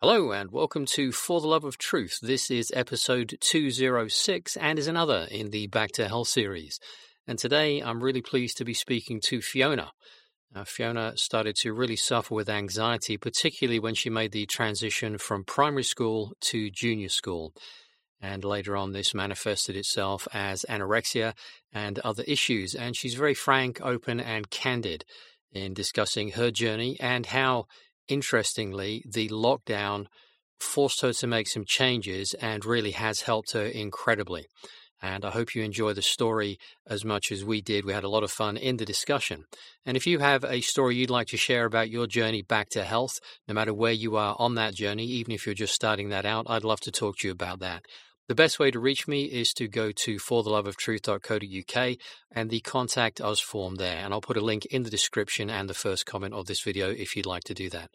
Hello and welcome to For the Love of Truth. This is episode 206 and is another in the Back to Health series. And today I'm really pleased to be speaking to Fiona. Now, Fiona started to really suffer with anxiety, particularly when she made the transition from primary school to junior school. And later on, this manifested itself as anorexia and other issues. And she's very frank, open, and candid in discussing her journey and how interestingly, the lockdown forced her to make some changes and really has helped her incredibly. And I hope you enjoy the story as much as we did. We had a lot of fun in the discussion. And if you have a story you'd like to share about your journey back to health, no matter where you are on that journey, even if you're just starting that out, I'd love to talk to you about that. The best way to reach me is to go to fortheloveoftruth.co.uk and the contact us form there. And I'll put a link in the description and the first comment of this video if you'd like to do that.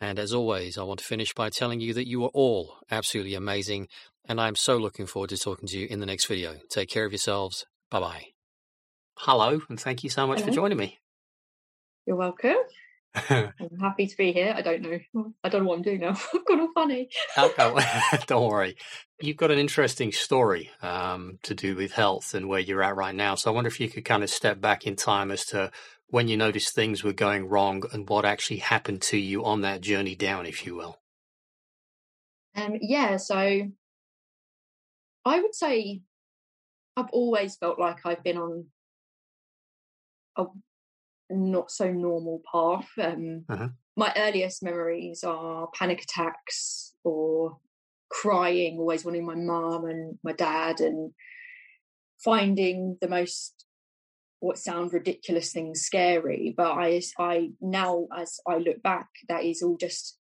And as always, I want to finish by telling you that you are all absolutely amazing. And I'm so looking forward to talking to you in the next video. Take care of yourselves. Bye bye. Hello, and thank you so much Hello. for joining me. You're welcome. I'm happy to be here. I don't know. I don't know what I'm doing now. I've got all funny. okay, don't worry. You've got an interesting story um, to do with health and where you're at right now. So I wonder if you could kind of step back in time as to when you noticed things were going wrong and what actually happened to you on that journey down, if you will. Um, yeah. So I would say I've always felt like I've been on a not so normal path. Um, uh-huh. My earliest memories are panic attacks or crying, always wanting my mum and my dad, and finding the most what sound ridiculous things scary. But I, I now as I look back, that is all just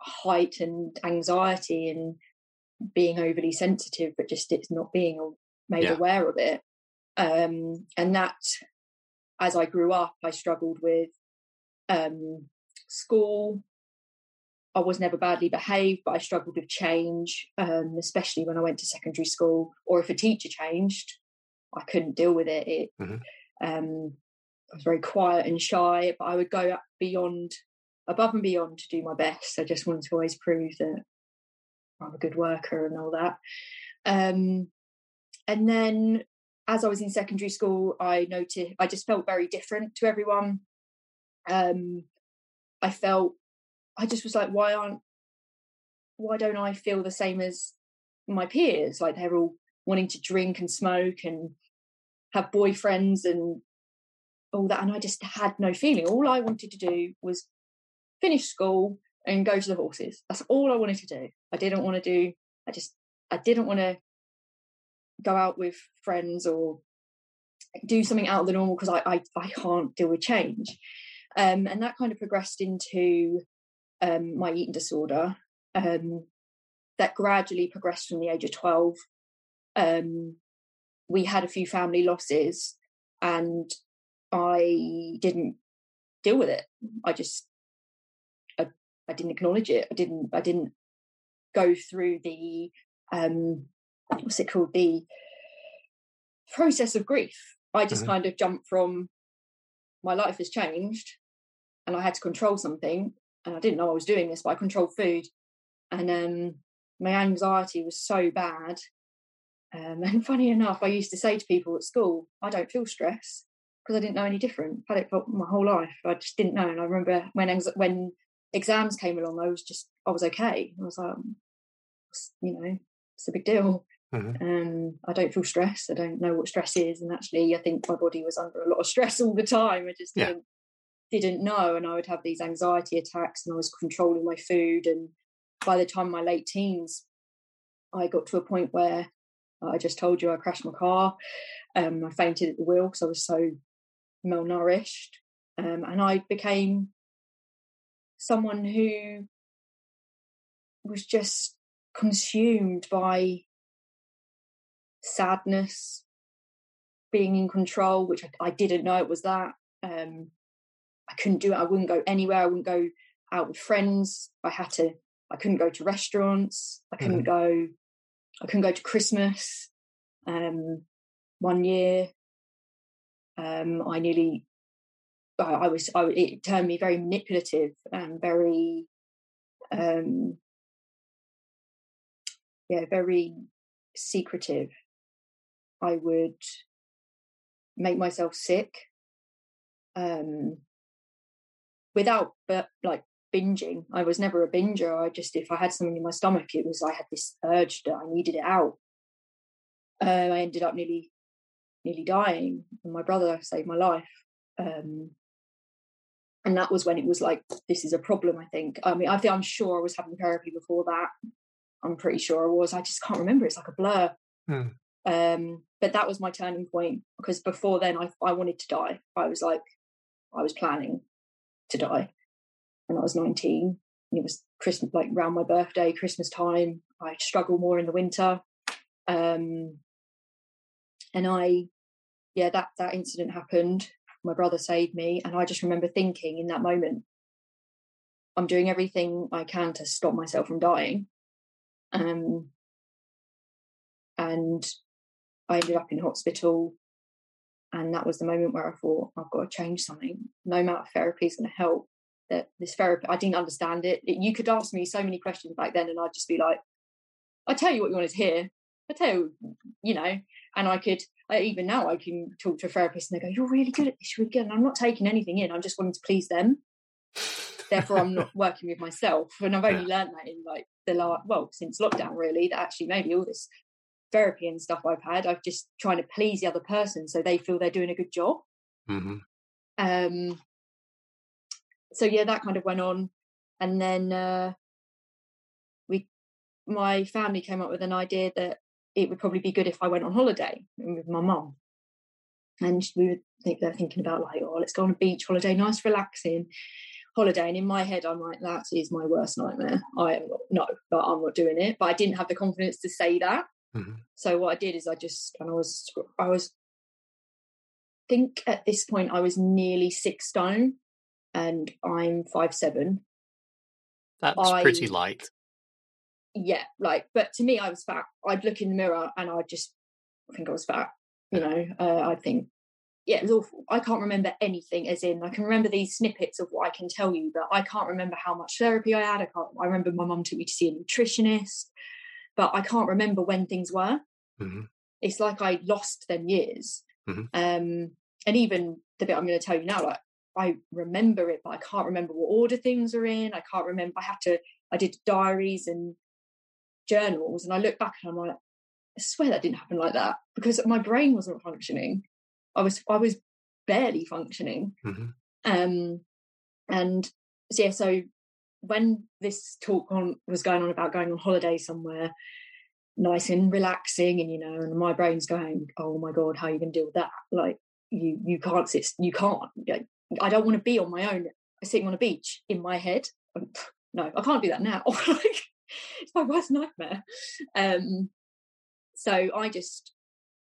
heightened anxiety and being overly sensitive, but just it's not being made yeah. aware of it. Um, and that as I grew up, I struggled with um, school. I was never badly behaved, but I struggled with change, um, especially when I went to secondary school. Or if a teacher changed, I couldn't deal with it. it mm-hmm. um, I was very quiet and shy, but I would go beyond, above and beyond to do my best. I just wanted to always prove that I'm a good worker and all that. Um, and then as I was in secondary school, I noticed I just felt very different to everyone. Um, I felt I just was like, why aren't why don't I feel the same as my peers? Like they're all wanting to drink and smoke and have boyfriends and all that, and I just had no feeling. All I wanted to do was finish school and go to the horses. That's all I wanted to do. I didn't want to do. I just I didn't want to go out with friends or do something out of the normal because I, I, I can't deal with change. Um, and that kind of progressed into um, my eating disorder. Um, that gradually progressed from the age of 12. Um, we had a few family losses and I didn't deal with it. I just, I, I didn't acknowledge it. I didn't, I didn't go through the um, what's it called? The process of grief. I just mm-hmm. kind of jumped from my life has changed and i had to control something and i didn't know i was doing this but i controlled food and um, my anxiety was so bad. Um, and funny enough i used to say to people at school i don't feel stress because i didn't know any different. I had it for my whole life. I just didn't know. And i remember when when exams came along i was just i was okay. I was like you know it's a big deal Mm-hmm. Um, I don't feel stress. I don't know what stress is, and actually, I think my body was under a lot of stress all the time. I just didn't didn't know, and I would have these anxiety attacks, and I was controlling my food. And by the time my late teens, I got to a point where I just told you I crashed my car. Um, I fainted at the wheel because I was so malnourished, um, and I became someone who was just consumed by sadness, being in control, which I, I didn't know it was that. Um, I couldn't do it. I wouldn't go anywhere. I wouldn't go out with friends. I had to. I couldn't go to restaurants. I couldn't mm. go. I couldn't go to Christmas. Um, one year, um, I nearly. I, I was. I, it turned me very manipulative and very um, yeah, very secretive. I would make myself sick um, without but like binging. I was never a binger. I just if I had something in my stomach, it was I had this urge that I needed it out. Uh, I ended up nearly nearly dying, and my brother saved my life. Um, and that was when it was like, this is a problem. I think. I mean, I think I'm sure I was having therapy before that. I'm pretty sure I was. I just can't remember. It's like a blur. Hmm. Um, but that was my turning point because before then, I I wanted to die. I was like, I was planning to die when I was 19. And it was Christmas, like around my birthday, Christmas time. I struggle more in the winter. Um, and I, yeah, that that incident happened. My brother saved me, and I just remember thinking in that moment, I'm doing everything I can to stop myself from dying. Um, and I ended up in hospital, and that was the moment where I thought I've got to change something. No amount of therapy is going to help. That this therapy, I didn't understand it. You could ask me so many questions back then, and I'd just be like, "I tell you what you wanted to hear. I tell you, you know." And I could, I, even now, I can talk to a therapist, and they go, "You're really good at this. You're really good." And I'm not taking anything in. I'm just wanting to please them. Therefore, I'm not working with myself, and I've only learned that in like the last, well, since lockdown, really. That actually maybe all this therapy and stuff I've had, I've just trying to please the other person so they feel they're doing a good job. Mm-hmm. Um, so yeah, that kind of went on, and then uh, we, my family came up with an idea that it would probably be good if I went on holiday with my mum, and we were think they're thinking about like, oh, let's go on a beach holiday, nice, relaxing holiday. And in my head, I'm like, that is my worst nightmare. I am not, no, but I'm not doing it. But I didn't have the confidence to say that. Mm-hmm. So what I did is I just and I was I was think at this point I was nearly six stone and I'm five seven. That's I, pretty light. Yeah, like but to me I was fat. I'd look in the mirror and I'd just I think I was fat. You know, uh, I think yeah, it was awful. I can't remember anything, as in I can remember these snippets of what I can tell you, but I can't remember how much therapy I had. I can't. I remember my mum took me to see a nutritionist but I can't remember when things were. Mm-hmm. It's like I lost them years. Mm-hmm. Um, and even the bit I'm going to tell you now, like I remember it, but I can't remember what order things are in. I can't remember. I had to. I did diaries and journals, and I look back and I'm like, I swear that didn't happen like that because my brain wasn't functioning. I was I was barely functioning. Mm-hmm. Um, and so yeah, so when this talk on was going on about going on holiday somewhere nice and relaxing and you know and my brain's going oh my god how are you going to deal with that? Like you you can't sit you can't i don't want to be on my own sitting on a beach in my head. No i can't do that now. It's my worst nightmare. Um so i just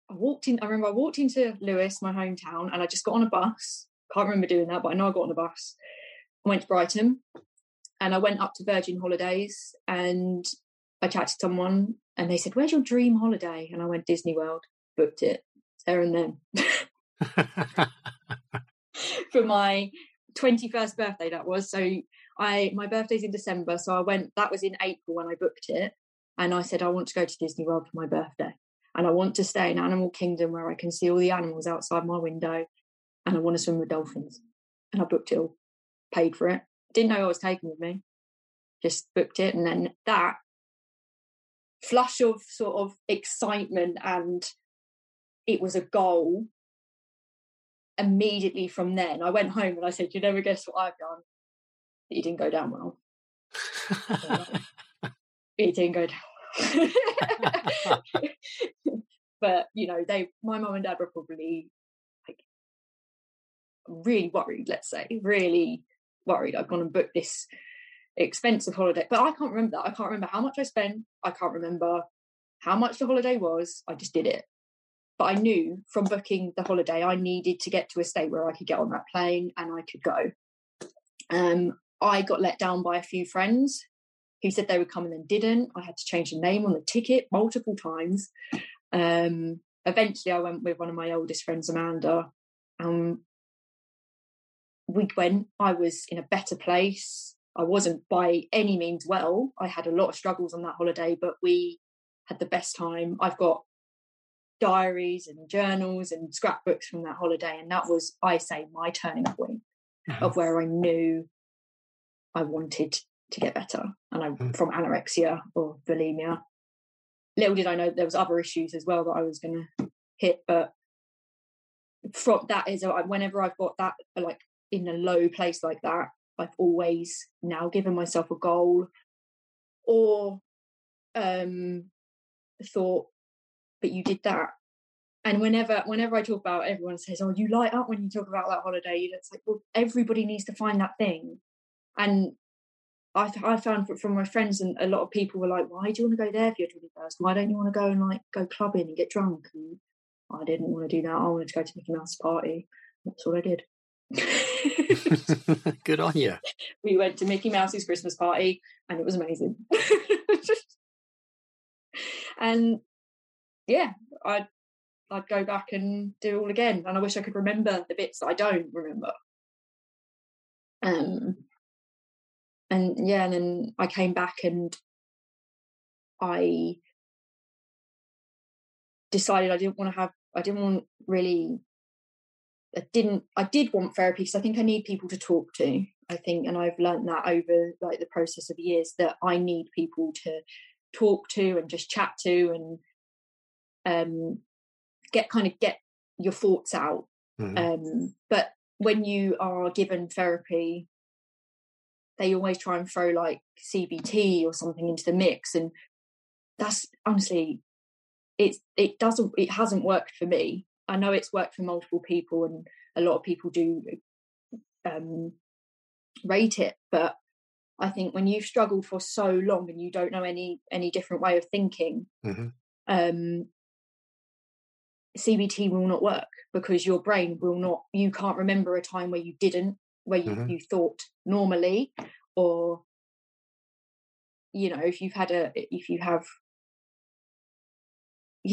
i walked in i remember i walked into Lewes my hometown and i just got on a bus. Can't remember doing that but i know i got on a bus. Went to brighton and I went up to Virgin Holidays and I chatted to someone and they said, Where's your dream holiday? And I went Disney World, booked it there and then. For my 21st birthday, that was. So I my birthday's in December. So I went, that was in April when I booked it. And I said, I want to go to Disney World for my birthday. And I want to stay in Animal Kingdom where I can see all the animals outside my window. And I want to swim with dolphins. And I booked it all, paid for it didn't know I was taking with me. Just booked it, and then that flush of sort of excitement and it was a goal. Immediately from then, I went home and I said, "You never guess what I've done." It didn't go down well. it didn't go down. but you know, they, my mum and dad were probably like really worried. Let's say, really worried I've gone and booked this expensive holiday. But I can't remember that. I can't remember how much I spent. I can't remember how much the holiday was. I just did it. But I knew from booking the holiday, I needed to get to a state where I could get on that plane and I could go. Um, I got let down by a few friends who said they would come and then didn't. I had to change the name on the ticket multiple times. Um, eventually, I went with one of my oldest friends, Amanda, and we went, I was in a better place. I wasn't by any means well. I had a lot of struggles on that holiday, but we had the best time. I've got diaries and journals and scrapbooks from that holiday, and that was, I say, my turning point mm-hmm. of where I knew I wanted to get better, and I mm-hmm. from anorexia or bulimia. Little did I know there was other issues as well that I was going to hit, but from that is whenever I've got that like in a low place like that, I've always now given myself a goal or um thought, but you did that. And whenever whenever I talk about it, everyone says, Oh, you light up when you talk about that holiday. It's like, well, everybody needs to find that thing. And I, I found from my friends and a lot of people were like, why do you want to go there for your 21st? Why don't you want to go and like go clubbing and get drunk? And I didn't want to do that. I wanted to go to Mickey Mouse party. That's what I did. Good on you. We went to Mickey Mouse's Christmas party and it was amazing. and yeah, I'd I'd go back and do it all again. And I wish I could remember the bits that I don't remember. Um and yeah, and then I came back and I decided I didn't want to have I didn't want really I didn't I did want therapy because I think I need people to talk to. I think and I've learned that over like the process of years that I need people to talk to and just chat to and um get kind of get your thoughts out. Mm-hmm. Um but when you are given therapy they always try and throw like CBT or something into the mix and that's honestly it's it doesn't it hasn't worked for me i know it's worked for multiple people and a lot of people do um rate it but i think when you've struggled for so long and you don't know any any different way of thinking mm-hmm. um cbt will not work because your brain will not you can't remember a time where you didn't where you, mm-hmm. you thought normally or you know if you've had a if you have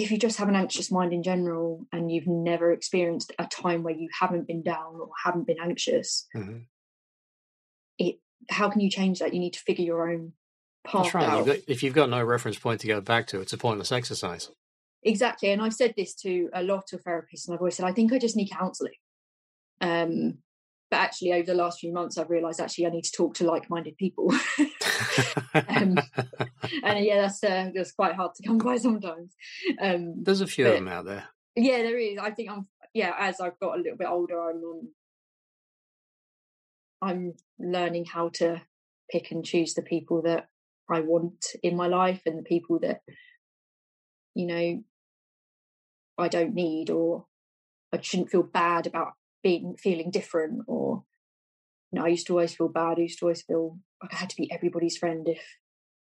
if you just have an anxious mind in general and you've never experienced a time where you haven't been down or haven't been anxious mm-hmm. it how can you change that you need to figure your own path right. out. You've got, if you've got no reference point to go back to it's a pointless exercise exactly and i've said this to a lot of therapists and i've always said i think i just need counselling um but actually over the last few months i've realized actually i need to talk to like-minded people. Um, and yeah that's uh, that's quite hard to come by sometimes. Um, there's a few but, of them out there. Yeah there is. I think i'm yeah as i've got a little bit older i'm i'm learning how to pick and choose the people that i want in my life and the people that you know i don't need or i shouldn't feel bad about being feeling different or you know, I used to always feel bad. I used to always feel like I had to be everybody's friend if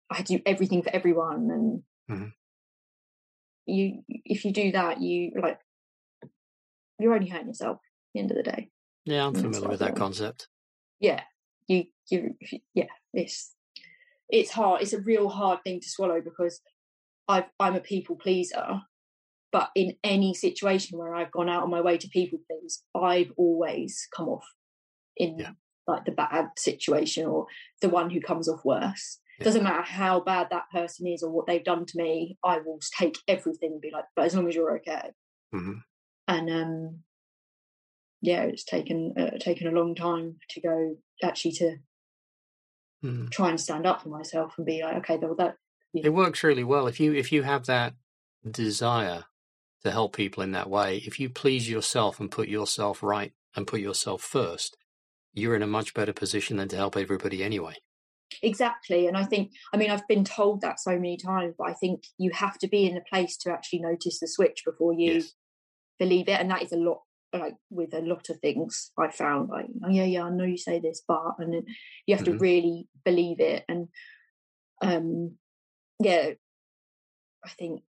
I had to do everything for everyone. And mm-hmm. you, if you do that, you like you're only hurting yourself at the end of the day. Yeah, I'm familiar with that concept. Yeah, you, you, yeah, it's it's hard. It's a real hard thing to swallow because I've, I'm a people pleaser, but in any situation where I've gone out on my way to people please, I've always come off in yeah. like the bad situation or the one who comes off worse. Yeah. Doesn't matter how bad that person is or what they've done to me, I will take everything and be like, but as long as you're okay. Mm-hmm. And um, yeah, it's taken uh, taken a long time to go actually to mm-hmm. try and stand up for myself and be like, okay, well that. You know. It works really well if you if you have that desire to help people in that way. If you please yourself and put yourself right and put yourself first, you're in a much better position than to help everybody anyway. Exactly. And I think, I mean, I've been told that so many times, but I think you have to be in the place to actually notice the switch before you yes. believe it. And that is a lot, like with a lot of things I found, like, oh, yeah, yeah, I know you say this, but, and you have mm-hmm. to really believe it. And, um, yeah, I think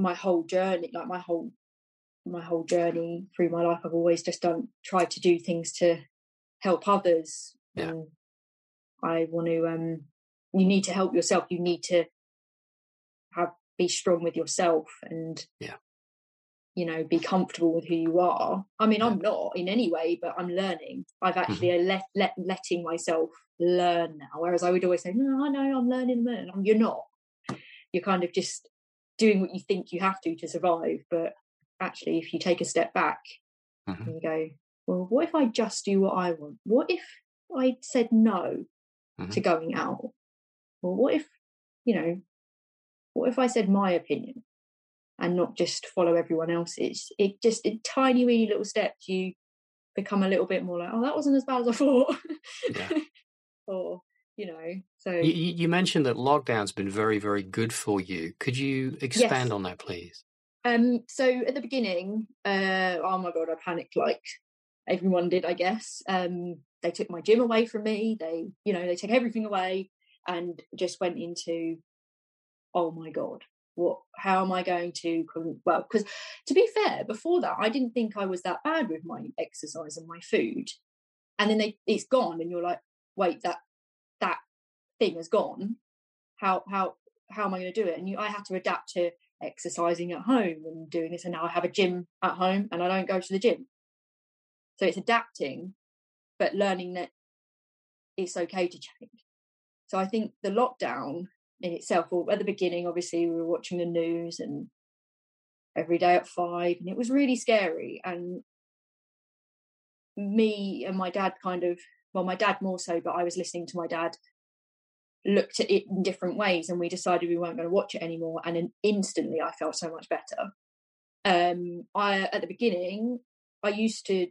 my whole journey, like my whole my whole journey through my life, I've always just done tried to do things to help others. Yeah. And I want to um you need to help yourself. You need to have be strong with yourself and yeah you know be comfortable with who you are i mean yeah. i'm not in any way but i'm learning i've actually mm-hmm. let, let letting myself learn now. Whereas I would always say, no, I know I'm learning, learning. You're not. You're kind of just doing what you think you have to to survive. But actually, if you take a step back mm-hmm. and you go, well, what if I just do what I want? What if I said no mm-hmm. to going out? Well, what if, you know, what if I said my opinion and not just follow everyone else's? It just, in tiny, weeny little steps, you become a little bit more like, oh, that wasn't as bad as I thought. Yeah. or, you know, so. You, you, mentioned that lockdown's been very, very good for you. Could you expand yes. on that, please? Um, so at the beginning, uh, oh my god, I panicked like everyone did, I guess. Um, they took my gym away from me. They, you know, they took everything away and just went into, oh my god, what? How am I going to? Well, because to be fair, before that, I didn't think I was that bad with my exercise and my food, and then they, it's gone, and you're like, wait, that that thing has gone. How how how am I going to do it? And you, I had to adapt to exercising at home and doing this, and now I have a gym at home, and I don't go to the gym. So it's adapting, but learning that it's okay to change. So I think the lockdown in itself, or at the beginning, obviously we were watching the news and every day at five, and it was really scary. And me and my dad kind of, well, my dad more so, but I was listening to my dad looked at it in different ways and we decided we weren't going to watch it anymore and then instantly i felt so much better um i at the beginning i used to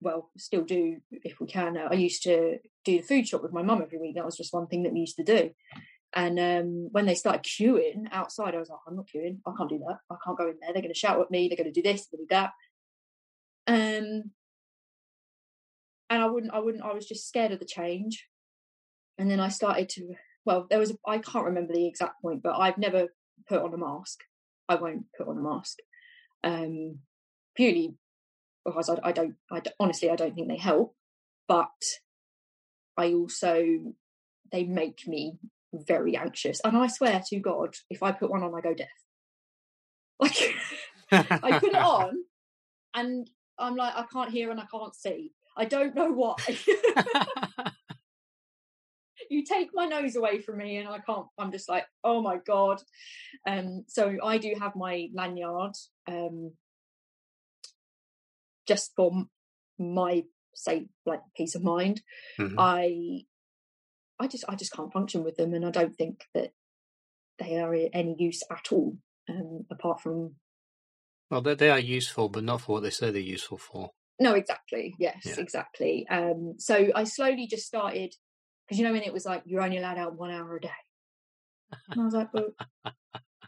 well, still do if we can. I used to do the food shop with my mum every week. That was just one thing that we used to do. And um, when they started queuing outside, I was like, I'm not queuing. I can't do that. I can't go in there. They're going to shout at me. They're going to do this. They're going to do that. Um, and I wouldn't. I wouldn't. I was just scared of the change. And then I started to. Well, there was. I can't remember the exact point, but I've never put on a mask. I won't put on a mask. Um, purely because I, I don't, I honestly, I don't think they help. But I also, they make me very anxious. And I swear to God, if I put one on, I go deaf. Like, I put it on and I'm like, I can't hear and I can't see. I don't know why. you take my nose away from me and I can't, I'm just like, oh my God. Um, so I do have my lanyard. Um, just for my say like peace of mind mm-hmm. i i just i just can't function with them and i don't think that they are any use at all um, apart from well they, they are useful but not for what they say they're useful for no exactly. Yes yeah. exactly. Um, so i slowly just started because you know when it was like you're only allowed out one hour a day. And i was like well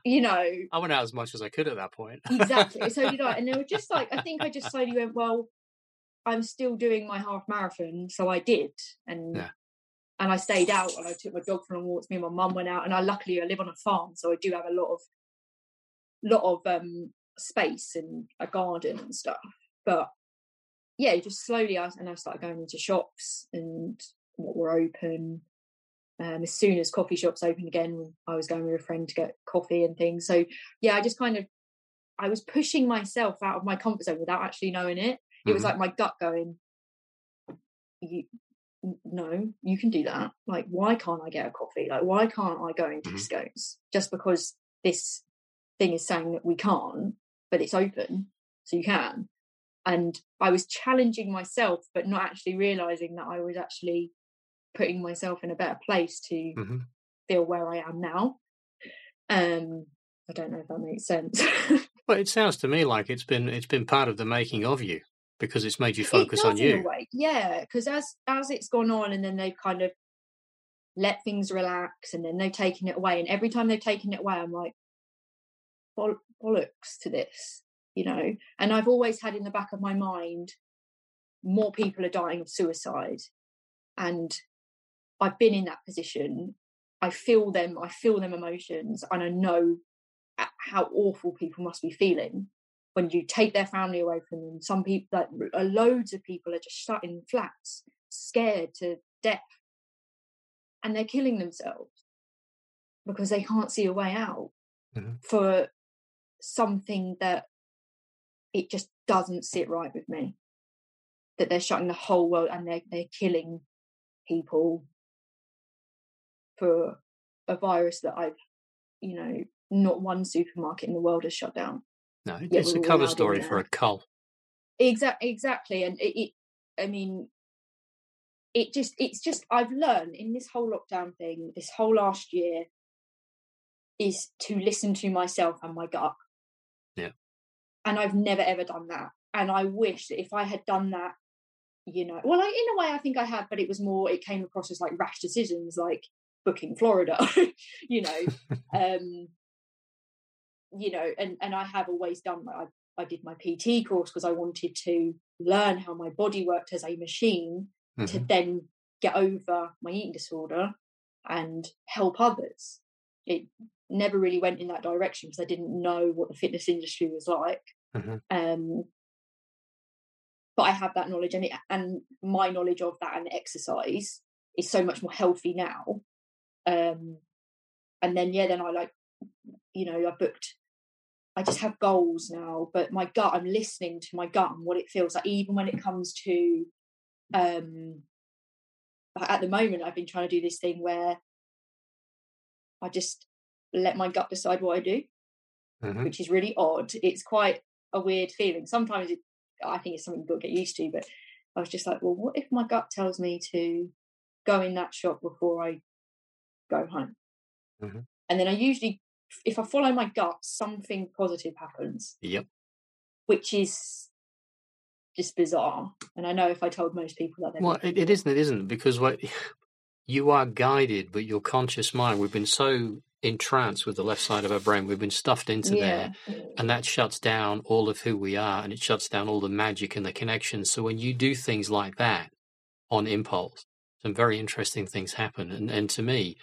you know. I went out as much as i could at that point. Exactly. So did i. And they were just like i think i just slowly went well i'm still doing my half marathon. So i did and yeah. and i stayed out and i took my dog for long walks me and my mum went out and i luckily i live on a farm so i do have a lot of lot of um space and a garden and stuff. But yeah just slowly I, and i started going into shops and what were open um, as soon as coffee shops opened again, I was going with a friend to get coffee and things. So yeah, I just kind of I was pushing myself out of my comfort zone without actually knowing it. It mm-hmm. was like my gut going, "You, no, you can do that. Like, why can't I get a coffee? Like, why can't I go into mm-hmm. Tesco's just because this thing is saying that we can't, but it's open, so you can." And I was challenging myself, but not actually realizing that I was actually putting myself in a better place to mm-hmm. feel where I am now. Um, I don't know if that makes sense. well, it sounds to me like it's been it's been part of the making of you because it's made you focus on you. Yeah, because as as it's gone on, and then they've kind of let things relax, and then they've taken it away, and every time they've taken it away, I'm like, bollocks to this, you know. And I've always had in the back of my mind, more people are dying of suicide, and I've been in that position. I feel them. I feel them emotions, and I know how awful people must be feeling when you take their family away from them. Some people, like loads of people, are just shut in flats, scared to death, and they're killing themselves because they can't see a way out mm-hmm. for something that it just doesn't sit right with me. That they're shutting the whole world and they're they're killing people for a virus that I've, you know, not one supermarket in the world has shut down. No, it's a cover story for a cull. Exactly, exactly, and it, it, I mean, it just, it's just, I've learned in this whole lockdown thing, this whole last year, is to listen to myself and my gut. And I've never ever done that, and I wish that if I had done that, you know, well, I, in a way, I think I have, but it was more, it came across as like rash decisions, like booking Florida, you know. um you know, and and I have always done. I I did my PT course because I wanted to learn how my body worked as a machine mm-hmm. to then get over my eating disorder and help others. It never really went in that direction because I didn't know what the fitness industry was like. Mm-hmm. Um, but I have that knowledge, and it, and my knowledge of that and exercise is so much more healthy now. Um, and then yeah, then I like, you know, I booked I just have goals now, but my gut, I'm listening to my gut and what it feels like, even when it comes to, um, at the moment, I've been trying to do this thing where I just let my gut decide what I do, mm-hmm. which is really odd. It's quite a weird feeling. Sometimes it, I think it's something you've got to get used to, but I was just like, well, what if my gut tells me to go in that shop before I go home? Mm-hmm. And then I usually if I follow my gut, something positive happens. Yep. Which is just bizarre. And I know if I told most people that, well, it, it isn't. It isn't because what you are guided, but your conscious mind. We've been so entranced with the left side of our brain. We've been stuffed into yeah. there, and that shuts down all of who we are, and it shuts down all the magic and the connections. So when you do things like that on impulse, some very interesting things happen. And and to me,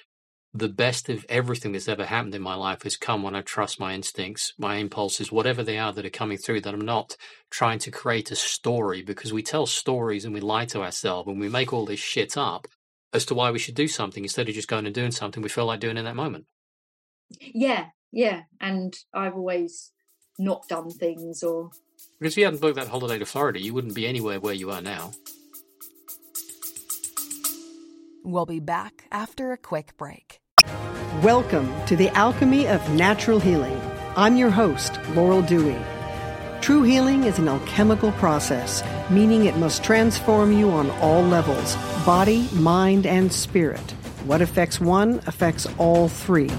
the best of everything that's ever happened in my life has come when I trust my instincts, my impulses, whatever they are that are coming through, that I'm not trying to create a story because we tell stories and we lie to ourselves and we make all this shit up as to why we should do something instead of just going and doing something we feel like doing in that moment. Yeah, yeah. And I've always not done things or. Because if you hadn't booked that holiday to Florida, you wouldn't be anywhere where you are now. We'll be back after a quick break. Welcome to the Alchemy of Natural Healing. I'm your host, Laurel Dewey. True healing is an alchemical process, meaning it must transform you on all levels body, mind, and spirit. What affects one affects all three.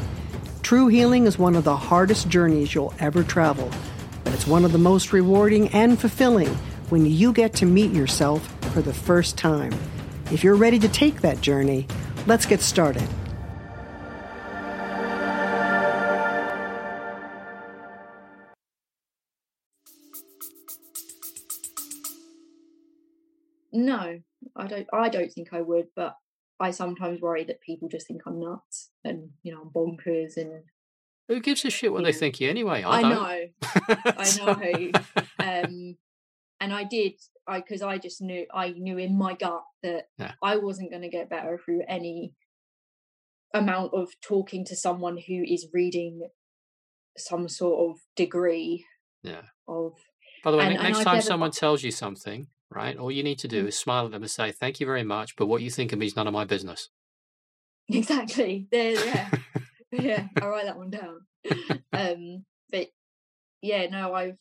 True healing is one of the hardest journeys you'll ever travel, but it's one of the most rewarding and fulfilling when you get to meet yourself for the first time. If you're ready to take that journey, let's get started. No, I don't. I don't think I would, but I sometimes worry that people just think I'm nuts and you know I'm bonkers and. Who gives a shit what they think you anyway? I, I know, I know. Um, and I did I because I just knew I knew in my gut that yeah. I wasn't going to get better through any amount of talking to someone who is reading some sort of degree yeah of by the way and, next and time someone tells you something right? All you need to do mm. is smile at them and say thank you very much but what you think of me is none of my business. Exactly. There yeah. Yeah I'll write that one down. Um but yeah no i've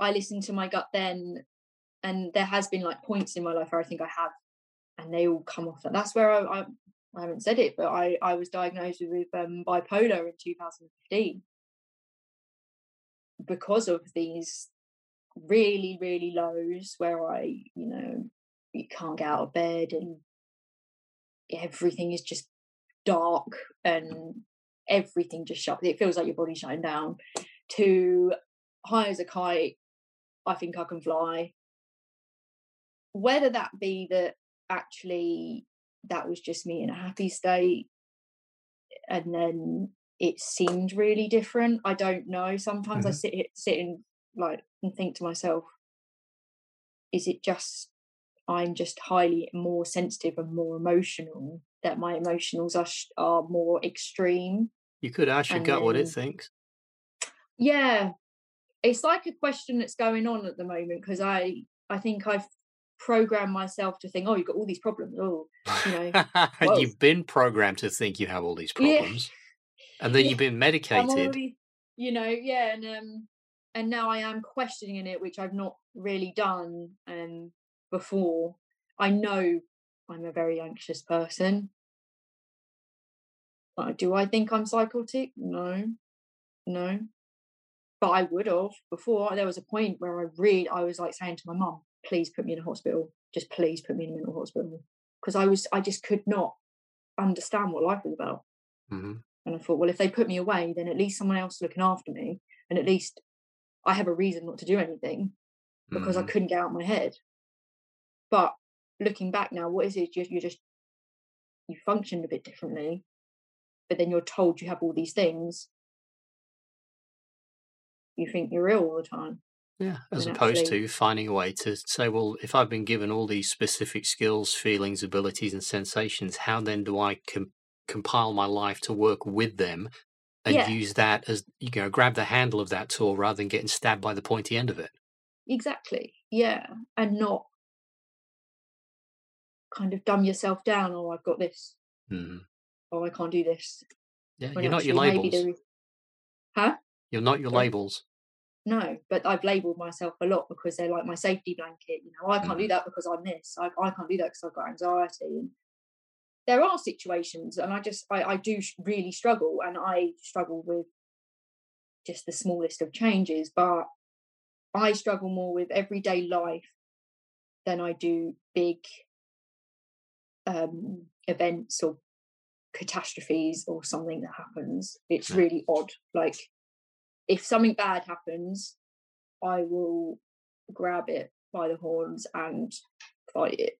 I listened to my gut then, and there has been like points in my life where I think I have, and they all come off. And that's where I, I, I haven't said it, but I, I was diagnosed with um, bipolar in 2015 because of these really, really lows where I, you know, you can't get out of bed and everything is just dark and everything just shut. It feels like your body's shutting down. To high as a kite, I think I can fly. Whether that be that actually that was just me in a happy state and then it seemed really different, I don't know. Sometimes mm-hmm. I sit sit and like and think to myself, is it just I'm just highly more sensitive and more emotional that my emotionals are are more extreme. You could ask your gut then, what it thinks. Yeah, it's like a question that's going on at the moment because I I think I've programmed myself to think, oh, you've got all these problems. Oh, you know, you've been programmed to think you have all these problems, yeah. and then yeah. you've been medicated. Already, you know, yeah, and um, and now I am questioning it, which I've not really done um before. I know I'm a very anxious person. But do I think I'm psychotic? No, no. But I would have before. There was a point where I really, I was like saying to my mum, please put me in a hospital. Just please put me in a mental hospital. Because I was, I just could not understand what life was about. Mm-hmm. And I thought, well, if they put me away, then at least someone else looking after me, and at least I have a reason not to do anything because mm-hmm. I couldn't get out of my head. But looking back now, what is it? You're, you're just you functioned a bit differently, but then you're told you have all these things. You think you're ill all the time. Yeah, as opposed actually, to finding a way to say, well, if I've been given all these specific skills, feelings, abilities, and sensations, how then do I com- compile my life to work with them and yeah. use that as you know, grab the handle of that tool rather than getting stabbed by the pointy end of it? Exactly. Yeah, and not kind of dumb yourself down. Oh, I've got this. Mm-hmm. Oh, I can't do this. Yeah, when you're not your labels. Is... Huh? You're not your labels. No, but I've labelled myself a lot because they're like my safety blanket. You know, I can't mm. do that because I'm this. I, I can't do that because I've got anxiety. And there are situations, and I just I, I do really struggle, and I struggle with just the smallest of changes. But I struggle more with everyday life than I do big um, events or catastrophes or something that happens. It's really odd. Like if something bad happens, I will grab it by the horns and fight it.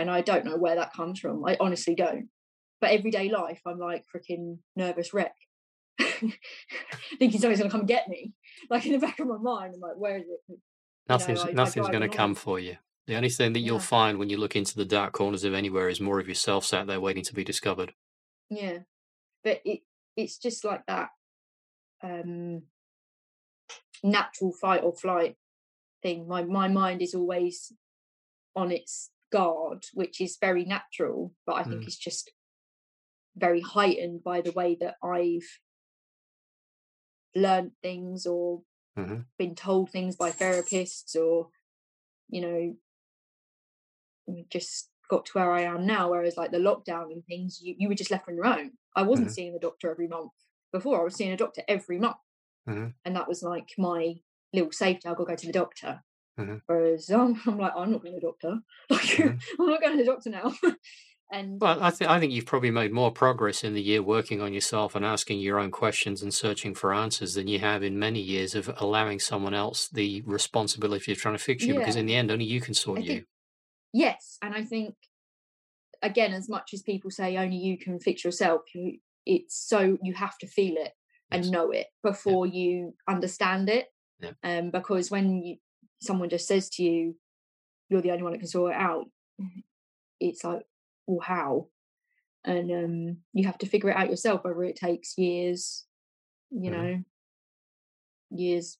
And I don't know where that comes from. I honestly don't. But everyday life, I'm like freaking nervous wreck. Thinking somebody's gonna come get me. Like in the back of my mind, I'm like, where is it? Nothing's you know, I, nothing's I gonna come for you. The only thing that you'll yeah. find when you look into the dark corners of anywhere is more of yourself sat there waiting to be discovered. Yeah. But it it's just like that um, natural fight or flight thing. My my mind is always on its guard, which is very natural, but I think mm. it's just very heightened by the way that I've learned things or mm-hmm. been told things by therapists or you know just got to where I am now. Whereas like the lockdown and things, you, you were just left on your own. I wasn't mm-hmm. seeing the doctor every month before I was seeing a doctor every month, mm-hmm. and that was like my little safety. I'll go go to the doctor. Mm-hmm. Whereas um, I'm like, I'm not going to the doctor. Like, mm-hmm. I'm not going to the doctor now. and well, I think I think you've probably made more progress in the year working on yourself and asking your own questions and searching for answers than you have in many years of allowing someone else the responsibility of trying to fix you. Yeah. Because in the end, only you can sort you. yes, and I think again, as much as people say only you can fix yourself, you, it's so you have to feel it and know it before yeah. you understand it. Yeah. Um, because when you someone just says to you, "You're the only one that can sort it out," it's like, well, how? And um, you have to figure it out yourself. Whether it takes years, you mm. know, years,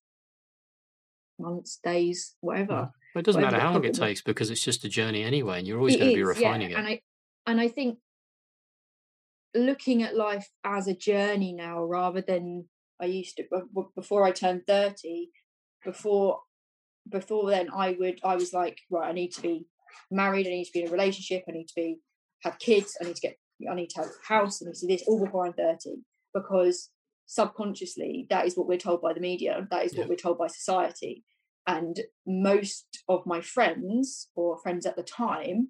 months, days, whatever. Yeah. It doesn't matter how long it takes because it's just a journey anyway, and you're always going to be refining yeah. it. And I and I think looking at life as a journey now rather than I used to before I turned 30 before before then I would I was like right I need to be married I need to be in a relationship I need to be have kids I need to get I need to have a house I need to do this all before I'm 30 because subconsciously that is what we're told by the media that is yeah. what we're told by society and most of my friends or friends at the time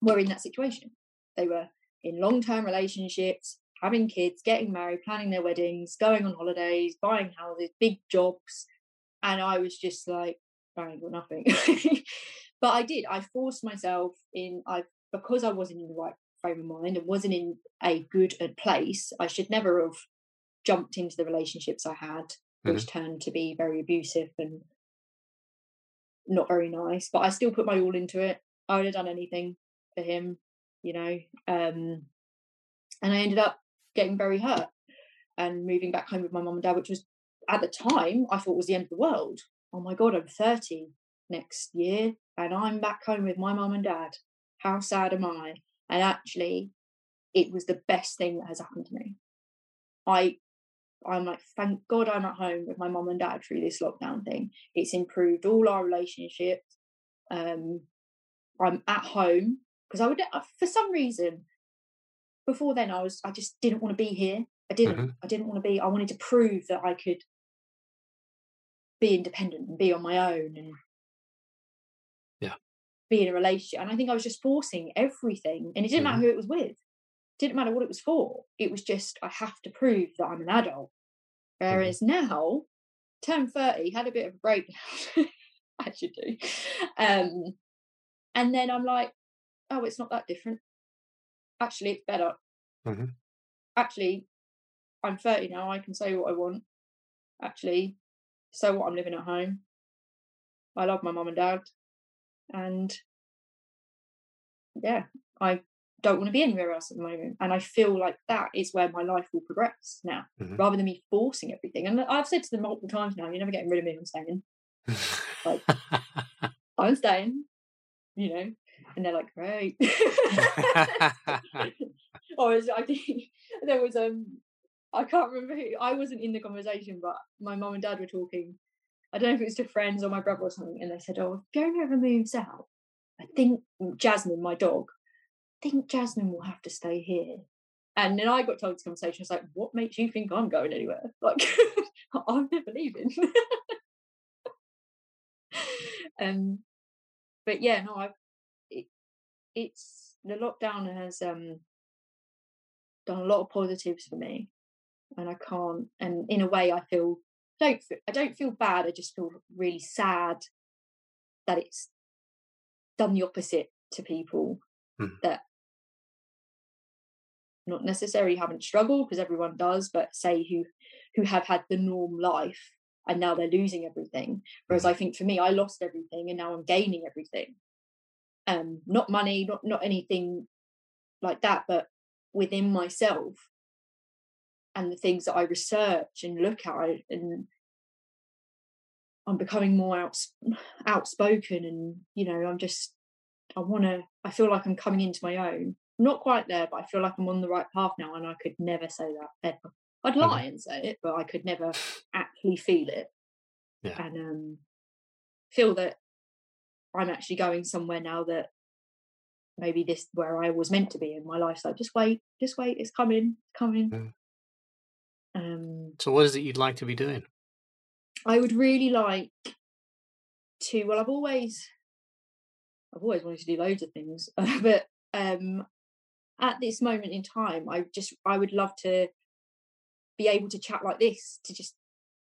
were in that situation they were in long term relationships, having kids, getting married, planning their weddings, going on holidays, buying houses, big jobs. And I was just like, I ain't got nothing. but I did. I forced myself in, I because I wasn't in the right frame of mind and wasn't in a good place, I should never have jumped into the relationships I had, which mm-hmm. turned to be very abusive and not very nice. But I still put my all into it. I would have done anything for him you know. Um, and I ended up getting very hurt and moving back home with my mum and dad, which was at the time I thought it was the end of the world. Oh my god, I'm 30. next year, and I'm back home with my mum and dad. How sad am I? And actually, it was the best thing that has happened to me. I I'm like, thank God I'm at home with my mum and dad through this lockdown thing. It's improved all our relationships. Um, I'm at home because I would, uh, for some reason, before then I was, I just didn't want to be here. I didn't. Mm-hmm. I didn't want to be. I wanted to prove that I could be independent and be on my own and Yeah. be in a relationship. And I think I was just forcing everything, and it didn't matter who it was with. Didn't matter what it was for. It was just I have to prove that I'm an adult. Whereas now, turned 30, had a bit of a breakdown. I should do. Um, and then I'm like, oh, it's not that different. Actually, it's better. Mhm. Actually, I'm 30 now. I can say what I want. Actually, so what? I'm living at home. I love my mum and dad. And yeah, I don't want to be anywhere else at the moment. And I feel like that is where my life will progress now, Mhm. rather than me forcing everything. And I've said to them multiple times now, you're never getting rid of me, I'm staying. Like, I'm staying, you know. And they're like, great. or as I think there was um I can't remember who I wasn't in the conversation, but my mum and dad were talking. I don't know if it was to friends or my brother or something, and they said, "Oh, if Fiona ever moves out, I think Jasmine, my dog, I think Jasmine will have to stay here." And then I got told this conversation. I was like, "What makes you think I'm going anywhere? Like, I'm never leaving." um, but yeah, no, I've it, it's the lockdown has um done a lot of positives for me, and I can't. And in a way, I feel don't fe- I don't feel bad. I just feel really sad that it's done the opposite to people Hmm. that not necessarily haven't struggled because everyone does, but say who who have had the norm life and now they're losing everything. Whereas I think for me, I lost everything and now I'm gaining everything. Um, not money, not not anything like that, but within myself and the things that I research and look at and I'm becoming more outs- outspoken and you know I'm just I want to I feel like I'm coming into my own not quite there but I feel like I'm on the right path now and I could never say that ever I'd lie and say it but I could never actually feel it Yeah. and um feel that I'm actually going somewhere now that maybe this where I was meant to be in my life. So just wait, just wait, it's coming, coming. Um, so, what is it you'd like to be doing? I would really like to. Well, I've always, I've always wanted to do loads of things, but um, at this moment in time, I just, I would love to be able to chat like this to just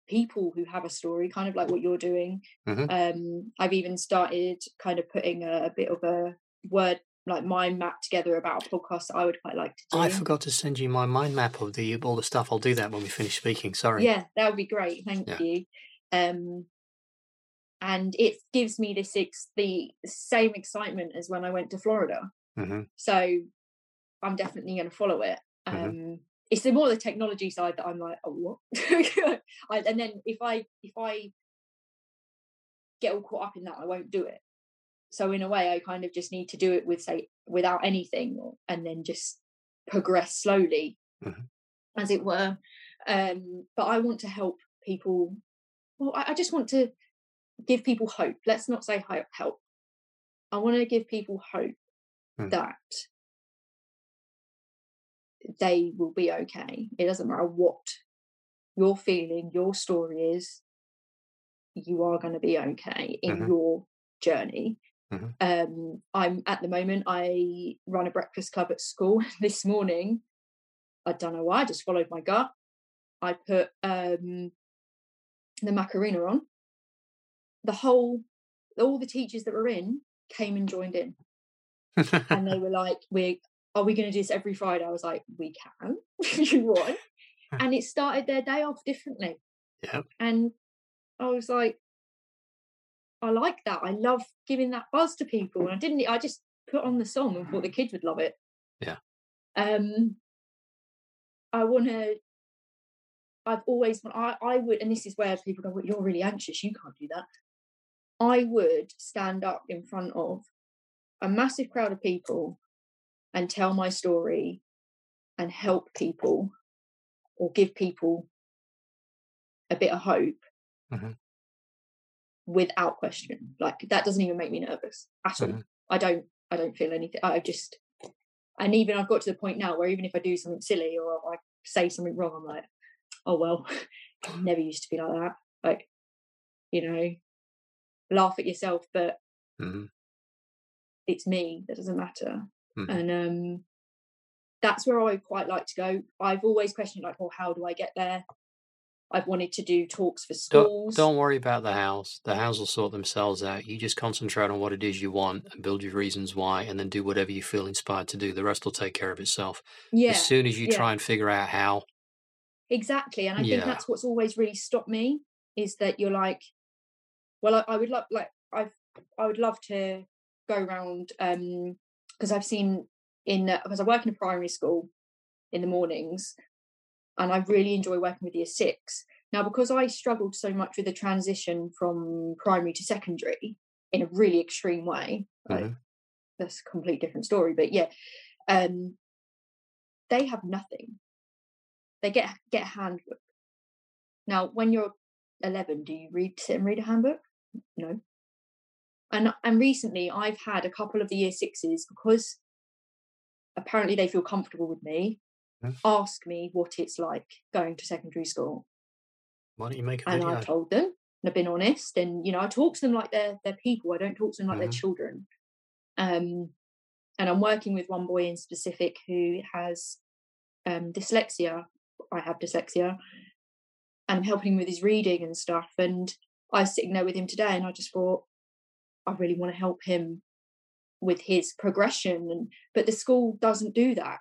people who have a story, kind of like what you're doing. Mhm. Um, I've even started kind of putting a, a bit of a word like mind map together about a podcast that I would quite like to do. I forgot to send you my mind map of the all the stuff. I'll do that when we finish speaking. Sorry. Yeah, that would be great. Thank Yeah. you. Um, and it gives me this ex- the same excitement as when I went to Florida. hmm So I'm definitely going to follow it. Um, Mhm. It's the more the technology side that I'm like, oh, what? I, and then if I if I get all caught up in that, I won't do it. So in a way, I kind of just need to do it with say without anything, and then just progress slowly, Mhm. as it were. Um, but I want to help people. Well, I, I just want to give people hope. Let's not say help. I want to give people hope Mm. that they will be okay. It doesn't matter what you're feeling, your story is, you are going to be okay in Mhm. your journey. Mhm. Um, I'm at the moment, I run a breakfast club at school. this morning, I don't know why, I just followed my gut. I put um, the Macarena on. The whole, all the teachers that were in came and joined in and they were like, "We are we going to do this every Friday?" I was like, "We can, if you want." and it started their day off differently. Yep. And I was like, I like that. I love giving that buzz to people. And I didn't. I just put on the song and thought the kids would love it. Yeah. Um. I want to. I've always. Want I I would, and this is where people go, well, "You're really anxious. You can't do that." I would stand up in front of a massive crowd of people and tell my story and help people or give people a bit of hope Mhm. Without question. Like that doesn't even make me nervous at all. Mhm. I don't I don't feel anything. I just and even I've got to the point now where even if I do something silly or I say something wrong, I'm like, oh well, never used to be like that. Like, you know, laugh at yourself, but Mhm. it's me. That doesn't matter. Mhm. And um that's where I quite like to go. I've always questioned like, well, how do I get there? I've wanted to do talks for Don't, schools. don't worry about the house. The house will sort themselves out. You just concentrate on what it is you want and build your reasons why, and then do whatever you feel inspired to do. The rest will take care of itself. yeah, As soon as you yeah. try and figure out how, exactly. And I Yeah. think that's what's always really stopped me is that you're like, well, I, I would love like I've I would love to go around um because I've seen in because I work in a primary school in the mornings and I really enjoy working with year six. Now, because I struggled so much with the transition from primary to secondary in a really extreme way, like, Mhm. that's a complete different story. But yeah, um, they have nothing. They get get a handbook. Now, when you're 11, do you read sit and read a handbook? No. And and recently, I've had a couple of the year sixes because apparently they feel comfortable with me. Ask me what it's like going to secondary school, why don't you make a and video? I've told them and I've been honest. And you know, I talk to them like they're they're people. I don't talk to them like they're children. Um, and I'm working with one boy in specific who has um, dyslexia. I have dyslexia, and I'm helping him with his reading and stuff. And I was sitting there with him today, and I just thought, I really want to help him with his progression. And but the school doesn't do that.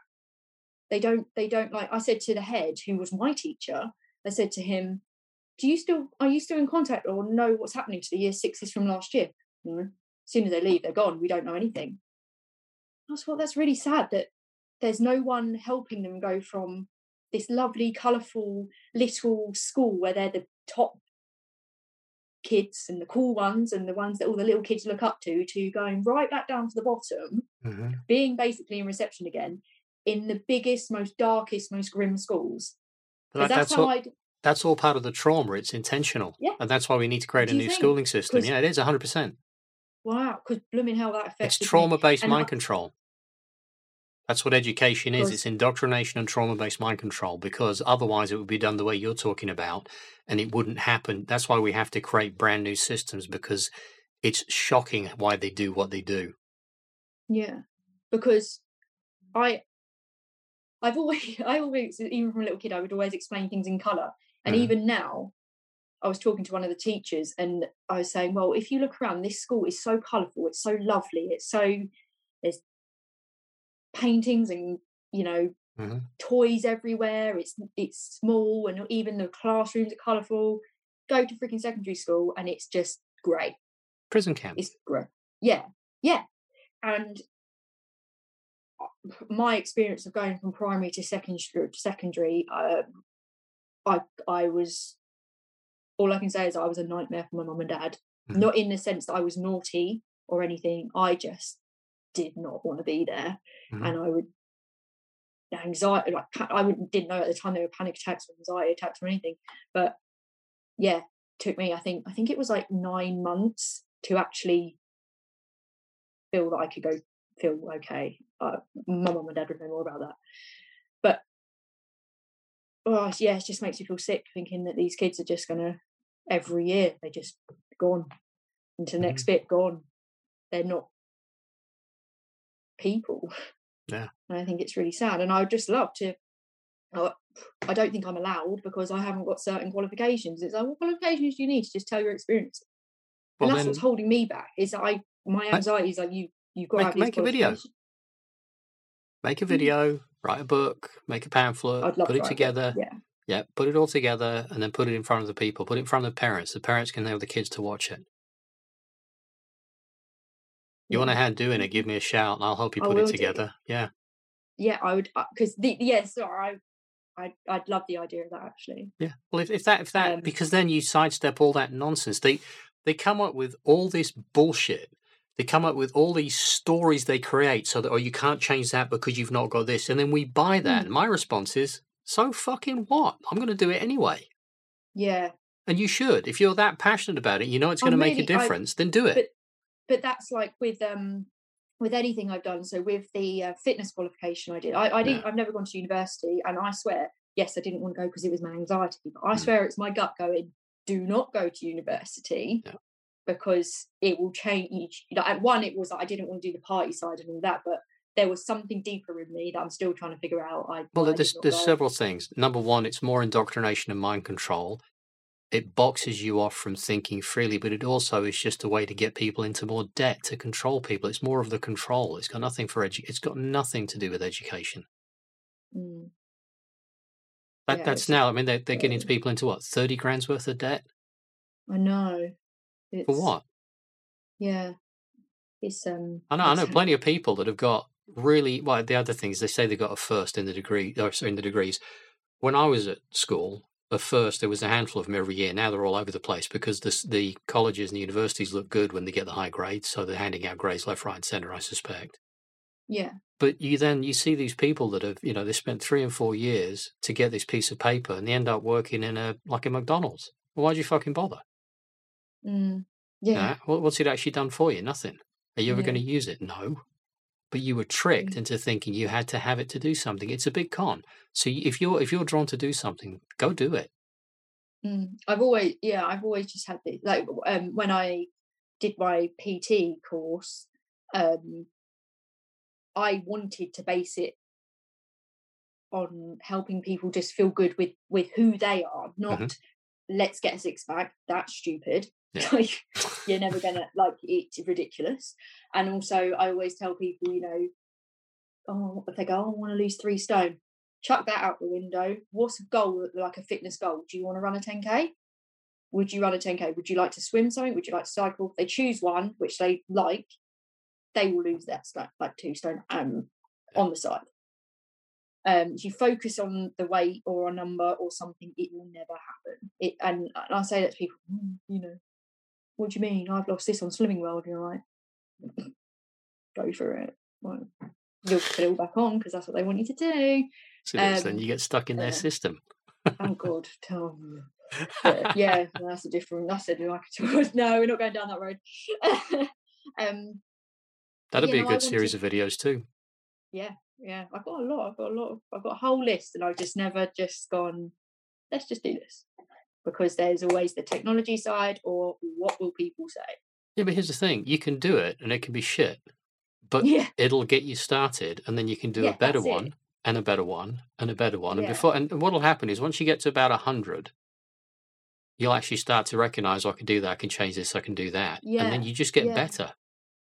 They don't. They don't like. I said to the head, who was my teacher, I said to him, "Do you still are you still in contact or know what's happening to the year sixes from last year?" No. As soon as they leave, they're gone. We don't know anything. I thought that's really sad that there's no one helping them go from this lovely, colourful little school where they're the top kids and the cool ones and the ones that all the little kids look up to, to going right back down to the bottom, Mhm. being basically in reception again in the biggest, most darkest, most grim schools. That- that's, that's how all, I. that's all part of the trauma. It's intentional. Yeah. And that's why we need to create Do a new think? schooling system. Yeah, it is 100%. Wow, because blooming hell that affects It's trauma based mind I- control. That's what education is. It's indoctrination and trauma based mind control because otherwise it would be done the way you're talking about and it wouldn't happen. That's why we have to create brand new systems because it's shocking why they do what they do. Yeah, because I, I've always, I always, even from a little kid, I would always explain things in color, and Mhm. even now, I was talking to one of the teachers, and I was saying, well, if you look around, this school is so colorful, it's so lovely, it's so there's paintings and you know Mhm. toys everywhere. It's it's small, and even the classrooms are colorful. Go to freaking secondary school, and it's just great. Prison camp. It's great. Yeah, yeah. And my experience of going from primary to secondary, secondary, um, I I was all I can say is I was a nightmare for my mum and dad. Mhm. Not in the sense that I was naughty or anything. I just did not want to be there, Mhm. and I would anxiety like I didn't know at the time there were panic attacks or anxiety attacks or anything. But yeah, took me I think I think it was like nine months to actually feel that I could go feel okay. Uh, my mum and dad would know more about that. But oh yeah, it just makes you feel sick thinking that these kids are just gonna every year they just gone into the next bit gone. They're not people. Yeah. And I think it's really sad. And I would just love to uh, I don't think I'm allowed because I haven't got certain qualifications. It's like, what qualifications do you need to just tell your experience? And Well, that's then what's holding me back. Is that I my anxiety is like you you've got to Make- have these make a video. Make a video, write a book, make a pamphlet, Mm. Put to it a together. Yeah. Yeah, put it all together and then put it in front of the people. Put it in front of the parents. The parents can have the kids to watch it. You want to yeah. hand doing it? Give me a shout and I'll help you put it do. together. Yeah. Yeah, I would because the yes, yeah, I I I'd love the idea of that actually. Yeah. Well, if, if that if that Um, because then you sidestep all that nonsense. They They come up with all this bullshit. They come up with all these stories they create so that, oh, you can't change that because you've not got this. And then we buy that. Mm. My response is, so fucking what? I'm going to do it anyway. Yeah. And you should. If you're that passionate about it, you know it's going to make a really- I- difference, then do it. but but that's like with um with anything I've done. So with the uh, fitness qualification I did, I, I didn't. Yeah. I've never gone to university, and I swear, yes, I didn't want to go because it was my anxiety. But I Mm. swear, it's my gut going, do not go to university. Yeah. Because it will change. At one, it was that I didn't want to do the party side and all that, but there was something deeper in me that I'm still trying to figure out. I Well, I there's there's go. several things. Number one, it's more indoctrination and mind control. It boxes you off from thinking freely, but it also is just a way to get people into more debt to control people. It's more of the control. It's got nothing for edu- It's got nothing to do with education. Mm, That, Yeah, that's now. I mean, they're, they're getting people into what thirty grand's worth of debt I know. It's, for what? Yeah. It's um. I know. I know plenty of people that have got really. Well, the other things they say they got a first in the degree, or in the degrees. When I was at school, a first there was a handful of them every year. Now they're all over the place because the the colleges and the universities look good when they get the high grades, so they're handing out grades left, right, and centre. I suspect. Yeah. But you then you see these people that have you know they spent three and four years to get this piece of paper, and they end up working in a like a McDonald's. Well, why'd you fucking bother? Mm, yeah. what, what's it actually done for you? Nothing. Are you ever Yeah. going to use it? No. But you were tricked Mm. into thinking you had to have it to do something. It's a big con. So if you're if you're drawn to do something, go do it. Mm, I've always, yeah, I've always just had this. Like um, when I did my PT course, um, I wanted to base it on helping people just feel good with with who they are, not let's get a six pack. That's stupid. Yeah. Like you're never gonna like it's ridiculous. And also, I always tell people, you know, oh, if they go, oh, I want to lose three stone, chuck that out the window. What's a goal, like a fitness goal? Do you want to run a 10K? Would you run a 10K? Would you like to swim something? Would you like to cycle? If they choose one, which they like, they will lose that stone, like two stone um, on the side. Um, if you focus on the weight or a number or something, it will never happen. It and, and I say that to people, "Mm, you know, what do you mean? I've lost this on Slimming World. And You're like, go for it. Like, you'll put it all back on because that's what they want you to do. So this, then Um, you get stuck in their uh, system. Oh God, tell me. But yeah, that's a different. That's a like no, we're not going down that road. um, That'd be a know, good series wanted- of videos too. yeah, yeah. I've got a lot. I've got a lot. Of, I've got a whole list, and I've just never just gone. Let's just do this because there's always the technology side, or what will people say? Yeah, but here's the thing: you can do it, and it can be shit, but Yeah, it'll get you started, and then you can do Yeah, a better that's it. one, and a better one, and a better one, and before. And what'll happen is once you get to about a hundred, you'll actually start to recognize "Oh, I can do that, I can change this, I can do that, and then you just get yeah. better.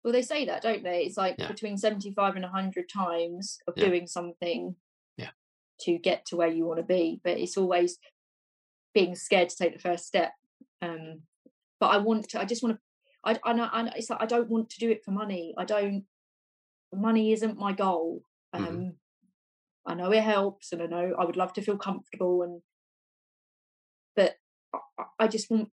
well, they say that, don't they? It's like Yeah. between seventy-five and hundred times of Yeah. doing something. Yeah. To get to where you want to be, but it's always being scared to take the first step. Um, but I want to. I just want to. I. I know. I know it's like I don't want to do it for money. I don't. Money isn't my goal. Um, Mhm. I know it helps, and I know I would love to feel comfortable, and but I, I- just want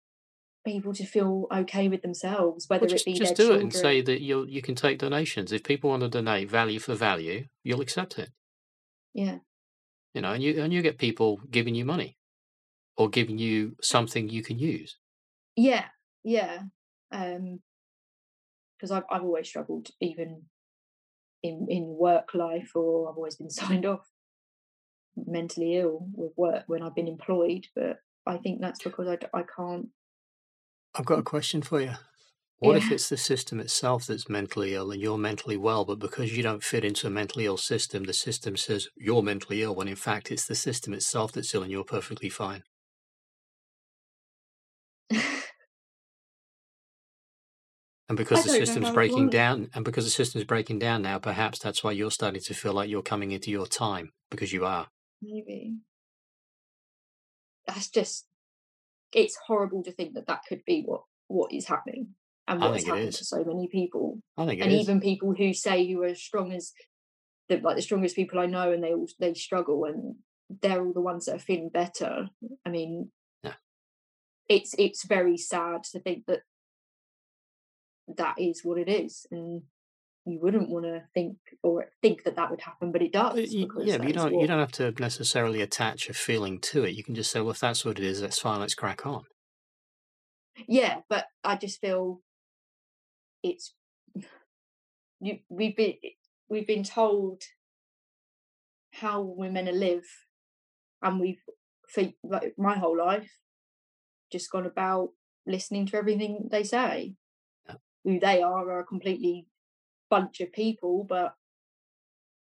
people to feel okay with themselves, whether Well, just it be just do it and say that you you can take donations. If people want to donate value for value, you'll accept it. yeah, You know, and you and you get people giving you money, or giving you something you can use. yeah, yeah. Um, because I've I've always struggled, even in in work life, or I've always been signed off mentally ill with work when I've been employed. But I think that's because I I can't. I've got a question for you. What if it's the system itself that's mentally ill and you're mentally well, but because you don't fit into a mentally ill system, the system says you're mentally ill when in fact it's the system itself that's ill and you're perfectly fine? And because I the system's breaking down, and because the system's breaking down now, perhaps that's why you're starting to feel like you're coming into your time because you are. Maybe that's just. It's horrible to think that that could be what what is happening and what has happened is. to so many people. I think it and is. even people who say who are as strong as the like the strongest people I know, and they all they struggle, and they're all the ones that are feeling better. I mean, it's it's very sad to think that that is what it is and you wouldn't want to think or think that that would happen but it does you, yeah but you don't what... you don't have to necessarily attach a feeling to it you can just say well if that's what it is that's fine let's crack on yeah but i just feel it's you we've been we've been told how we're meant to live and we've for like my whole life just gone about listening to everything they say. Who they are are a completely bunch of people but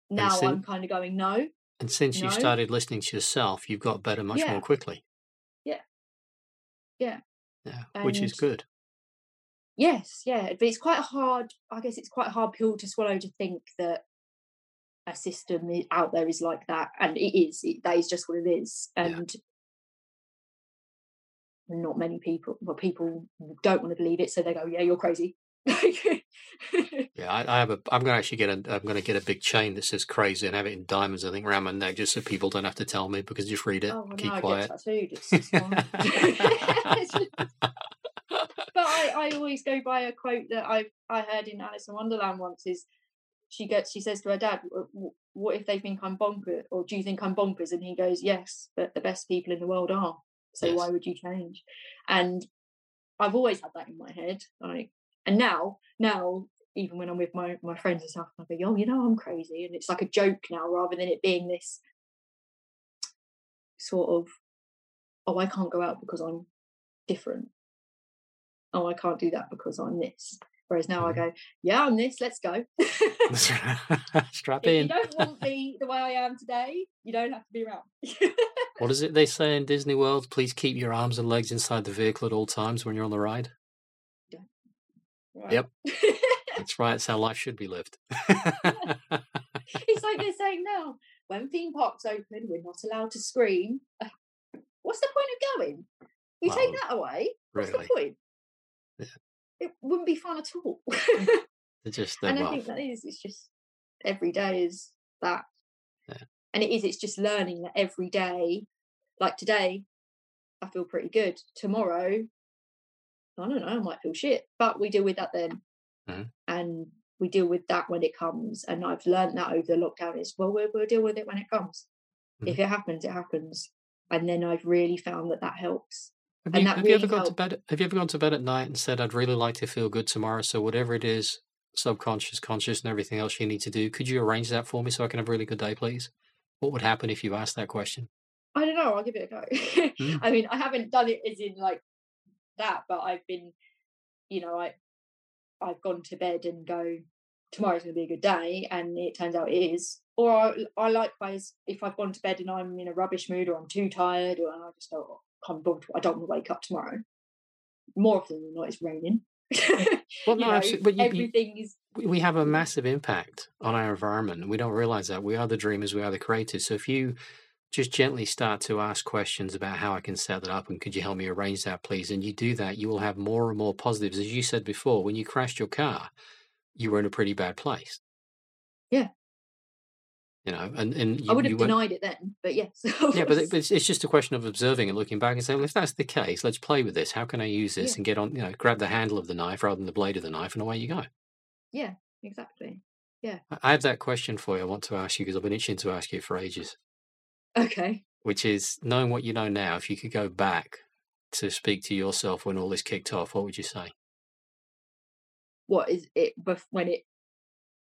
now since, i'm kind of going no and since no. you started listening to yourself you've got better much yeah. more quickly yeah yeah yeah and which is good yes yeah but it's quite a hard i guess it's quite a hard pill to swallow to think that a system out there is like that and it is it, that is just what it is and yeah. not many people well people don't want to believe it so they go yeah you're crazy yeah I, I, have a i'm gonna actually get a i'm gonna get a big chain that says crazy and have it in diamonds i think around my neck just so people don't have to tell me because just read it oh, well, keep quiet. but I, I always go by a quote that I I heard in Alice in Wonderland once is she gets she says to her dad what if they think i'm bonkers or do you think i'm bonkers? And he goes yes but the best people in the world are so yes. why would you change? And i've always had that in my head like and now now even when i'm with my my friends and stuff i go oh you know i'm crazy and it's like a joke now rather than it being this sort of oh i can't go out because i'm different oh i can't do that because i'm this Whereas now I mm-hmm. go, yeah, I'm this, let's go. Strap if in. you don't want me the way I am today, you don't have to be around. what is it they say in Disney World? Please keep your arms and legs inside the vehicle at all times when you're on the ride. Right. Yep. That's right. It's how life should be lived. it's like they're saying now, when theme parks open, we're not allowed to scream. What's the point of going? You well, take that away. What's really? the point? Yeah it wouldn't be fun at all. just and I think that is it's just every day is that. Yeah. And it is, it's just learning that every day, like today, I feel pretty good. Tomorrow, I don't know, I might feel shit. But we deal with that then. Mm-hmm. And we deal with that when it comes. And I've learned that over the lockdown is well, we'll, we'll deal with it when it comes. Mm-hmm. If it happens, it happens. And then I've really found that that helps. Have, you, have really you, ever gone to bed? Have you ever gone to bed at night and said, "I'd really like to feel good tomorrow"? So whatever it is, subconscious, conscious, and everything else you need to do, could you arrange that for me so I can have a really good day, please? What would happen if you asked that question? I don't know. I'll give it a go. mm. I mean, I haven't done it as in like that, but I've been, you know, I I've gone to bed and go, tomorrow's going to be a good day, and it turns out it is. Or I, I likewise, if I've gone to bed and I'm in a rubbish mood or I'm too tired, or I just go, can't bother to, I don't want to wake up tomorrow. More often than not, it's raining. well, no, absolutely. But everything you, is. We have a mm. massive impact on our environment, we don't realize that. We are the dreamers, we are the creators. So if you just gently start to ask questions about how I can set that up and could you help me arrange that, please? And you do that, you will have more and more positives. As you said before, when you crashed your car, you were in a pretty bad place. Yeah you know, and, and you, I would have denied it then, but yes. yeah, but it's, it's just a question of observing and looking back and saying, well, if that's the case, let's play with this. How can I use this yeah. and get on, you know, grab the handle of the knife rather than the blade of the knife, and away you go. Yeah, exactly. Yeah. I have that question for you. I want to ask you because I've been itching to ask you for ages. Okay. Which is knowing what you know now. If you could go back to speak to yourself when all this kicked off, what would you say? What is it when it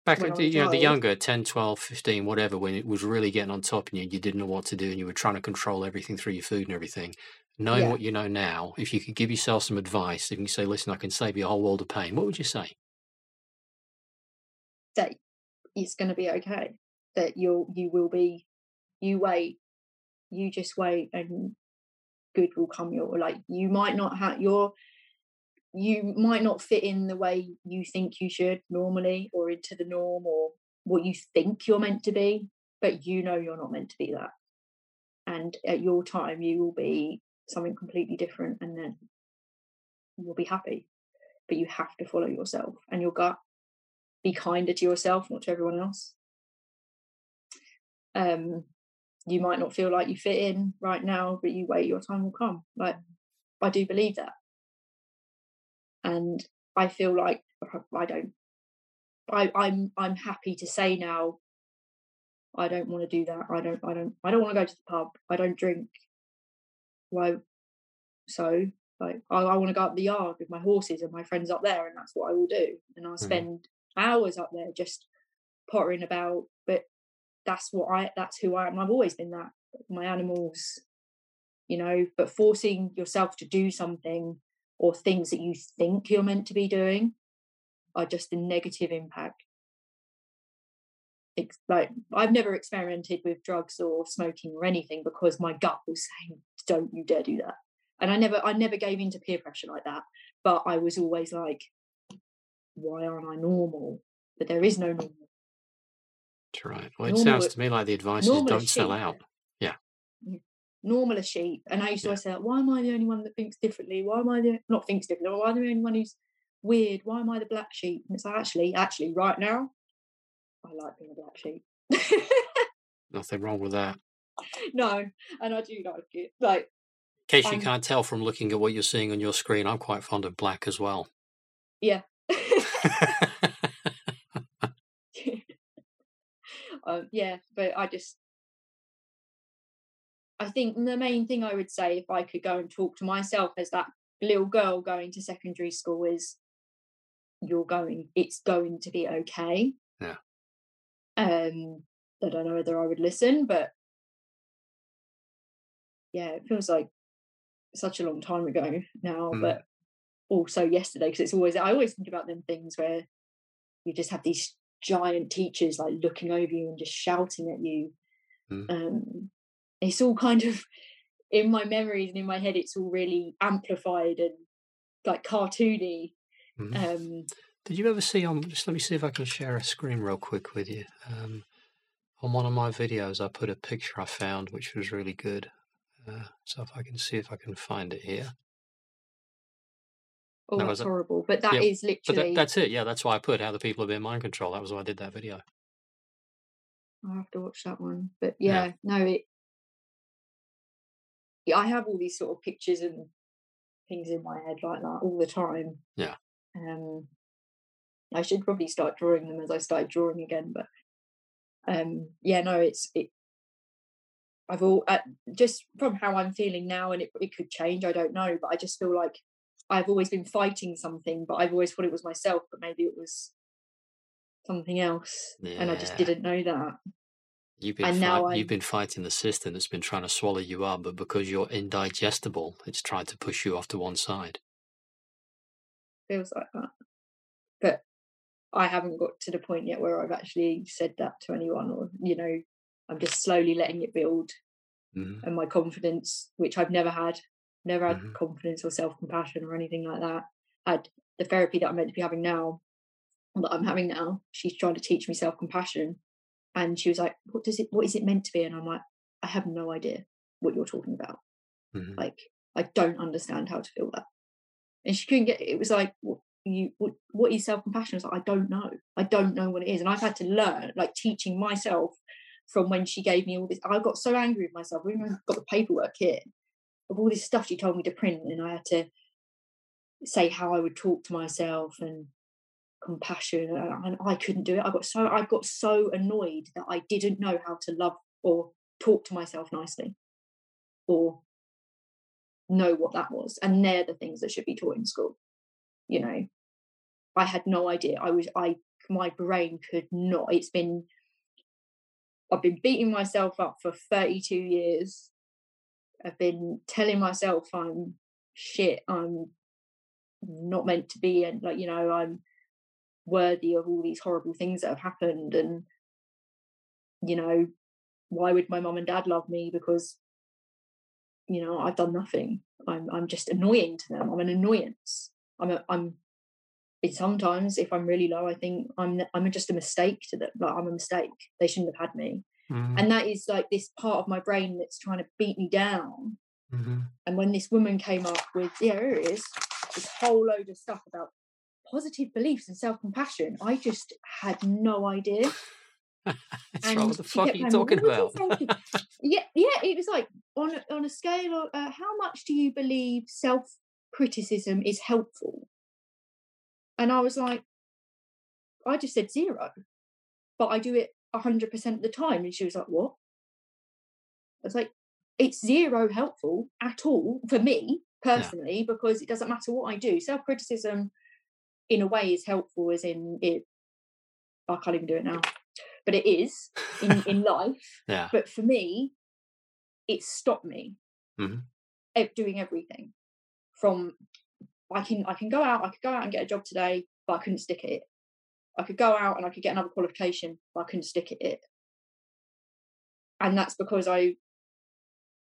Back at the, you know, the younger, 10, 12, 15, whatever, when it was really getting on top and you, you didn't know what to do and you were trying to control everything through your food and everything. Knowing yeah. what you know now, if you could give yourself some advice, if you say, listen, I can save you a whole world of pain, what would you say? That it's going to be okay. That you'll, you will be, you wait, you just wait and good will come your, like, you might not have, your you might not fit in the way you think you should normally or into the norm or what you think you're meant to be but you know you're not meant to be that. And at your time you will be something completely different and then you'll be happy but you have to follow yourself and your gut. Be kinder to yourself not to everyone else. Um you might not feel like you fit in right now but you wait your time will come like i do believe that and I feel like I don't. I, I'm I'm happy to say now. I don't want to do that. I don't. I don't. I don't want to go to the pub. I don't drink. Why? So like I, I want to go up the yard with my horses and my friends up there, and that's what I will do. And I'll mm-hmm. spend hours up there just pottering about. But that's what I. That's who I am. I've always been that. My animals, you know. But forcing yourself to do something or things that you think you're meant to be doing are just a negative impact. It's like I've never experimented with drugs or smoking or anything because my gut was saying, "Don't you dare do that." And I never, I never gave into peer pressure like that. But I was always like, "Why aren't I normal?" But there is no normal. Right. Well, it sounds to me like the advice is don't sell out. Yeah. Normal as sheep. And I used to always say, "Why am I the only one that thinks differently? Why am I the not thinks differently? Why am I the only one who's weird. Why am I the black sheep? And it's like, actually, actually, right now, I like being a black sheep. Nothing wrong with that. No, and I do like it. Like, in case you I'm, can't tell from looking at what you're seeing on your screen, I'm quite fond of black as well. Yeah. um, yeah, but I just, I think the main thing I would say if I could go and talk to myself as that little girl going to secondary school is you're going it's going to be okay yeah um i don't know whether i would listen but yeah it feels like such a long time ago now mm. but also yesterday because it's always i always think about them things where you just have these giant teachers like looking over you and just shouting at you mm. um it's all kind of in my memories and in my head it's all really amplified and like cartoony Mm-hmm. Um, Did you ever see on? Just let me see if I can share a screen real quick with you. Um, on one of my videos, I put a picture I found which was really good. Uh, so if I can see if I can find it here. Oh, that that's horrible! But that yeah, is literally. But that, that's it. Yeah, that's why I put how the people have been mind control. That was why I did that video. I have to watch that one. But yeah, yeah. no, it. Yeah, I have all these sort of pictures and things in my head like that all the time. Yeah. Um, I should probably start drawing them as I start drawing again, but um, yeah, no, it's it. I've all uh, just from how I'm feeling now, and it it could change. I don't know, but I just feel like I've always been fighting something, but I've always thought it was myself, but maybe it was something else, yeah. and I just didn't know that. You've been fight, you've been fighting the system that's been trying to swallow you up, but because you're indigestible, it's trying to push you off to one side feels like that. But I haven't got to the point yet where I've actually said that to anyone, or you know, I'm just slowly letting it build, mm-hmm. and my confidence, which I've never had, never had mm-hmm. confidence or self compassion or anything like that. I had the therapy that I'm meant to be having now, that I'm having now. She's trying to teach me self compassion, and she was like, "What does it? What is it meant to be?" And I'm like, "I have no idea what you're talking about. Mm-hmm. Like, I don't understand how to feel that." and she couldn't get it was like what you what, what is self-compassion I was like I don't know I don't know what it is and I've had to learn like teaching myself from when she gave me all this I got so angry with myself we have got the paperwork here of all this stuff she told me to print and I had to say how I would talk to myself and compassion uh, and I couldn't do it. I got so I got so annoyed that I didn't know how to love or talk to myself nicely or know what that was and they're the things that should be taught in school you know? I had no idea. I was i my brain could not it's been i've been beating myself up for 32 years i've been telling myself i'm shit i'm not meant to be and like you know i'm worthy of all these horrible things that have happened and you know why would my mom and dad love me because you know i've done nothing? I'm i'm just annoying to them. I'm an annoyance. I'm a, i'm sometimes if i'm really low i think i'm i'm just a mistake to them. Like i'm a mistake. They shouldn't have had me mm-hmm. and that is like this part of my brain that's trying to beat me down mm-hmm. and when this woman came up with yeah here it is this whole load of stuff about positive beliefs and self-compassion i just had no idea and what the fuck are you talking about? yeah, yeah. It was like on on a scale of uh, how much do you believe self criticism is helpful? And I was like, I just said zero, but I do it hundred percent of the time. And she was like, what? I was like, it's zero helpful at all for me personally yeah. because it doesn't matter what I do. Self criticism, in a way, is helpful, as in it. I can't even do it now, but it is in in life. Yeah. But for me, it stopped me mm-hmm. doing everything. From I can I can go out, I could go out and get a job today, but I couldn't stick it. I could go out and I could get another qualification, but I couldn't stick at it. And that's because I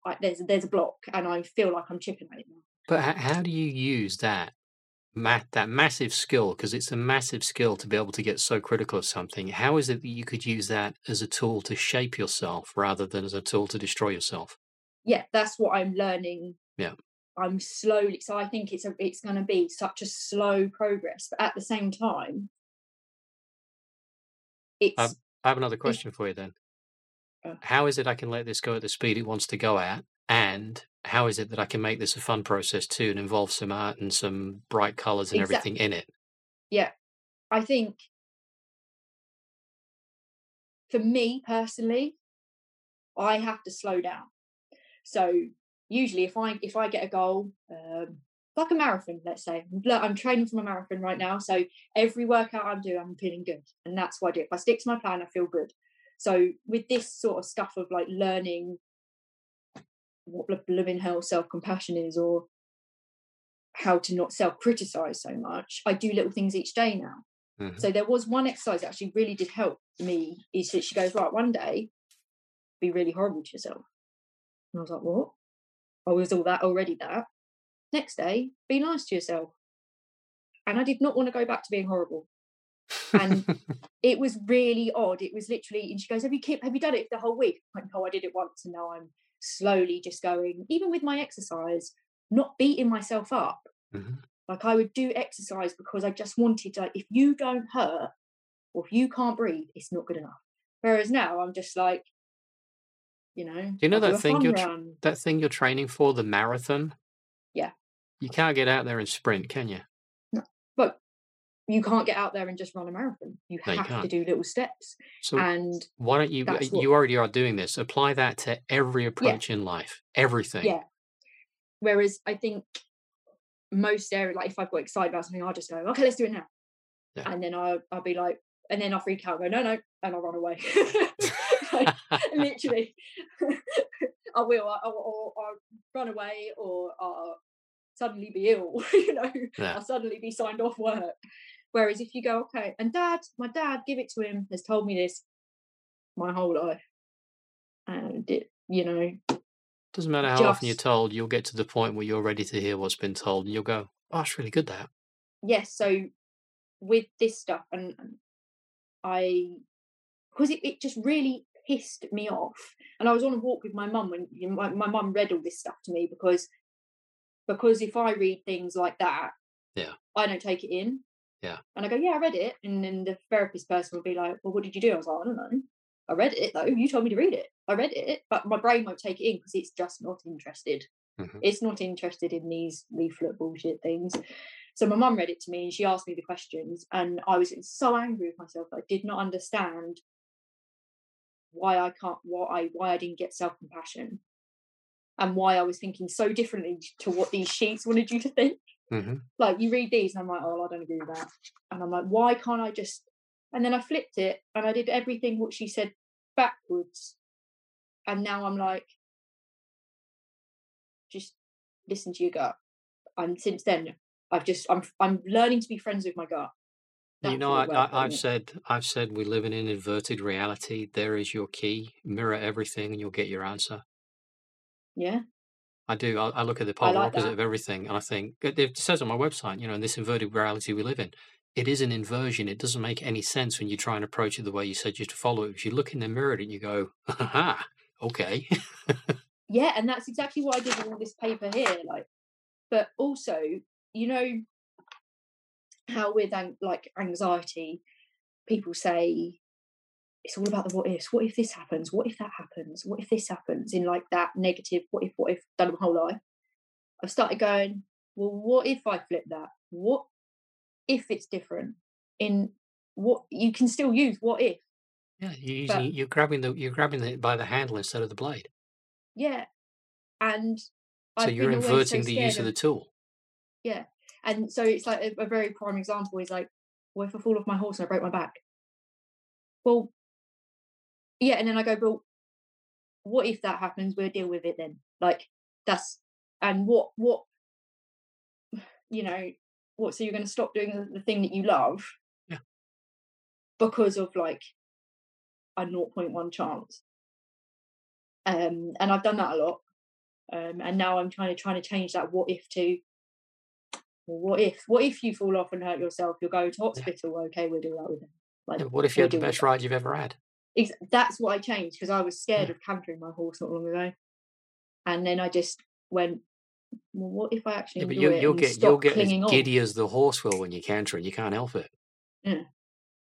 I, there's there's a block, and I feel like I'm chipping at it now. But how do you use that ma- that massive skill? Because it's a massive skill to be able to get so critical of something. How is it that you could use that as a tool to shape yourself rather than as a tool to destroy yourself? Yeah, that's what I'm learning. Yeah. I'm slowly so I think it's a it's going to be such a slow progress but at the same time it's um, I have another question for you then uh, how is it I can let this go at the speed it wants to go at? And how is it that I can make this a fun process too and involve some art and some bright colors and exactly. everything in it? Yeah. I think for me personally, I have to slow down. So usually if I if I get a goal, um, like a marathon, let's say, I'm training for a marathon right now. So every workout I'm doing, I'm feeling good. And that's what I do. If I stick to my plan, I feel good. So with this sort of stuff of like learning what blooming hell self compassion is, or how to not self criticize so much, I do little things each day now. Mm-hmm. So there was one exercise that actually really did help me. Is that she goes right one day, be really horrible to yourself, and I was like, what? I was all that already. That next day, be nice to yourself. And I did not want to go back to being horrible and it was really odd. It was literally, and she goes, "Have you kept? Have you done it the whole week?" I went, "No, I did it once, and now I'm slowly just going. Even with my exercise, not beating myself up. Mm-hmm. Like I would do exercise because I just wanted to. Like, if you don't hurt or if you can't breathe, it's not good enough. Whereas now I'm just like, you know, do you know that thing you're tra- that thing you're training for the marathon? You can't get out there and sprint, can you? No, but you can't get out there and just run a marathon. You no, have you to do little steps. So and why don't you? Uh, what, you already are doing this. Apply that to every approach yeah. in life. Everything. Yeah. Whereas I think most areas, like if I've got excited about something, I'll just go, okay, let's do it now. Yeah. And then I'll, I'll be like, and then I'll freak out, and go, no, no, and I'll run away. like, literally, I will, or, or, or, run away, or I'll suddenly be ill. you know, yeah. I'll suddenly be signed off work. Whereas if you go, okay, and dad, my dad, give it to him, has told me this my whole life. And it, you know. Doesn't matter how just, often you're told, you'll get to the point where you're ready to hear what's been told and you'll go, oh, it's really good that. Yes. So with this stuff, and um, I, because it, it just really pissed me off. And I was on a walk with my mum when you my mum read all this stuff to me because because if I read things like that, yeah, I don't take it in. Yeah. And I go, yeah, I read it. And then the therapist person will be like, well, what did you do? I was like, I don't know. I read it though. You told me to read it. I read it, but my brain won't take it in because it's just not interested. Mm-hmm. It's not interested in these leaflet bullshit things. So my mum read it to me and she asked me the questions, and I was so angry with myself. I did not understand why I can't, why I, why I didn't get self compassion, and why I was thinking so differently to what these sheets wanted you to think. Mm-hmm. Like you read these, and I'm like, oh, I don't agree with that. And I'm like, why can't I just? And then I flipped it, and I did everything what she said backwards. And now I'm like, just listen to your gut. And since then, I've just I'm I'm learning to be friends with my gut. That's you know, I, have said I've said we live in an inverted reality. There is your key. Mirror everything, and you'll get your answer. Yeah. I do. I, I look at the polar like opposite that. of everything, and I think it says on my website, you know, in this inverted reality we live in, it is an inversion. It doesn't make any sense when you try and approach it the way you said you to follow it. If you look in the mirror and you go, "Ha, okay." yeah, and that's exactly what I did with all this paper here. Like, but also, you know, how with like anxiety, people say it's all about the what ifs. What if this happens? What if that happens? What if this happens? In like that negative, what if, what if, done my whole life. I've started going, well, what if I flip that? What if it's different? In what you can still use what if. Yeah, you're But- you're grabbing the you're grabbing it by the handle instead of the blade. Yeah, and So I've you're always so inverting the use scared of the tool. Yeah. And so it's like a, a very prime example is like, what if I fall off my horse and I break my back? Well, yeah. And then I go, well, what if that happens? We'll deal with it then. Like, that's, and what, what, you know, what, so you're going to stop doing the, the thing that you love? Yeah. Because of like a 0.1 chance. Um, and I've done that a lot. Um, and now I'm trying to trying to change that what if to well, what if what if you fall off and hurt yourself? You'll go to hospital. Okay, we'll do that with them. Like, Yeah, what if you had the best ride you've ever had? That's what I changed because I was scared Yeah. of cantering my horse not long ago, and then I just went, well, what if I actually Yeah, but you, it you'll get you'll get as on? giddy as the horse will when you canter, and you can't help it. Mm.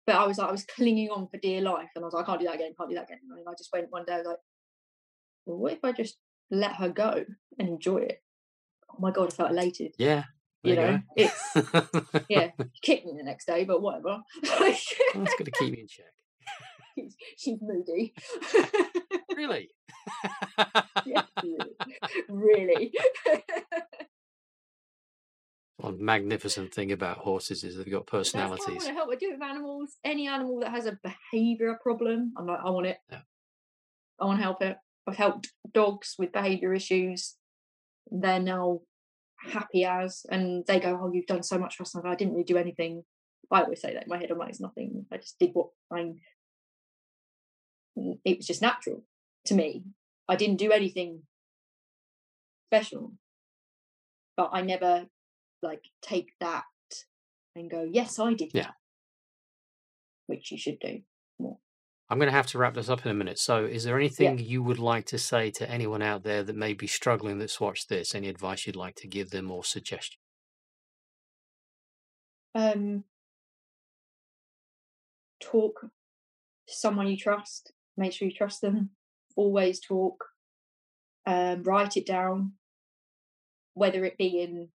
But I was like, I was clinging on for dear life, and I was like, I can't do that again, can't do that again. And I just went one day, I was like, well, what if I just let her go and enjoy it? Oh my god, I felt elated. Yeah, You know, it's you yeah, kicked me the next day, but whatever. That's going to keep me in check. She's, moody. Really? Yeah, really. One magnificent thing about horses is they've got why I personalities. want to help. I do it with animals. Any animal that has a behaviour problem, I'm like, I want it. Yeah. I want to help it. I've helped dogs with behaviour issues. They're now happy as, and they go, "Oh, you've done so much for us." And I didn't really do anything. I always say that in my head. I'm like, it's nothing. I just did what I. It was just natural to me. I didn't do anything special, but I never like take that and go, yes, I did Yeah. that, which you should do more. I'm going to have to wrap this up in a minute. So, is there anything you would like to say to anyone out there that may be struggling that's watched this? Any advice you'd like to give them or suggestion? Um, talk to someone you trust. Make sure you trust them. Always talk. Um, write it down, whether it be in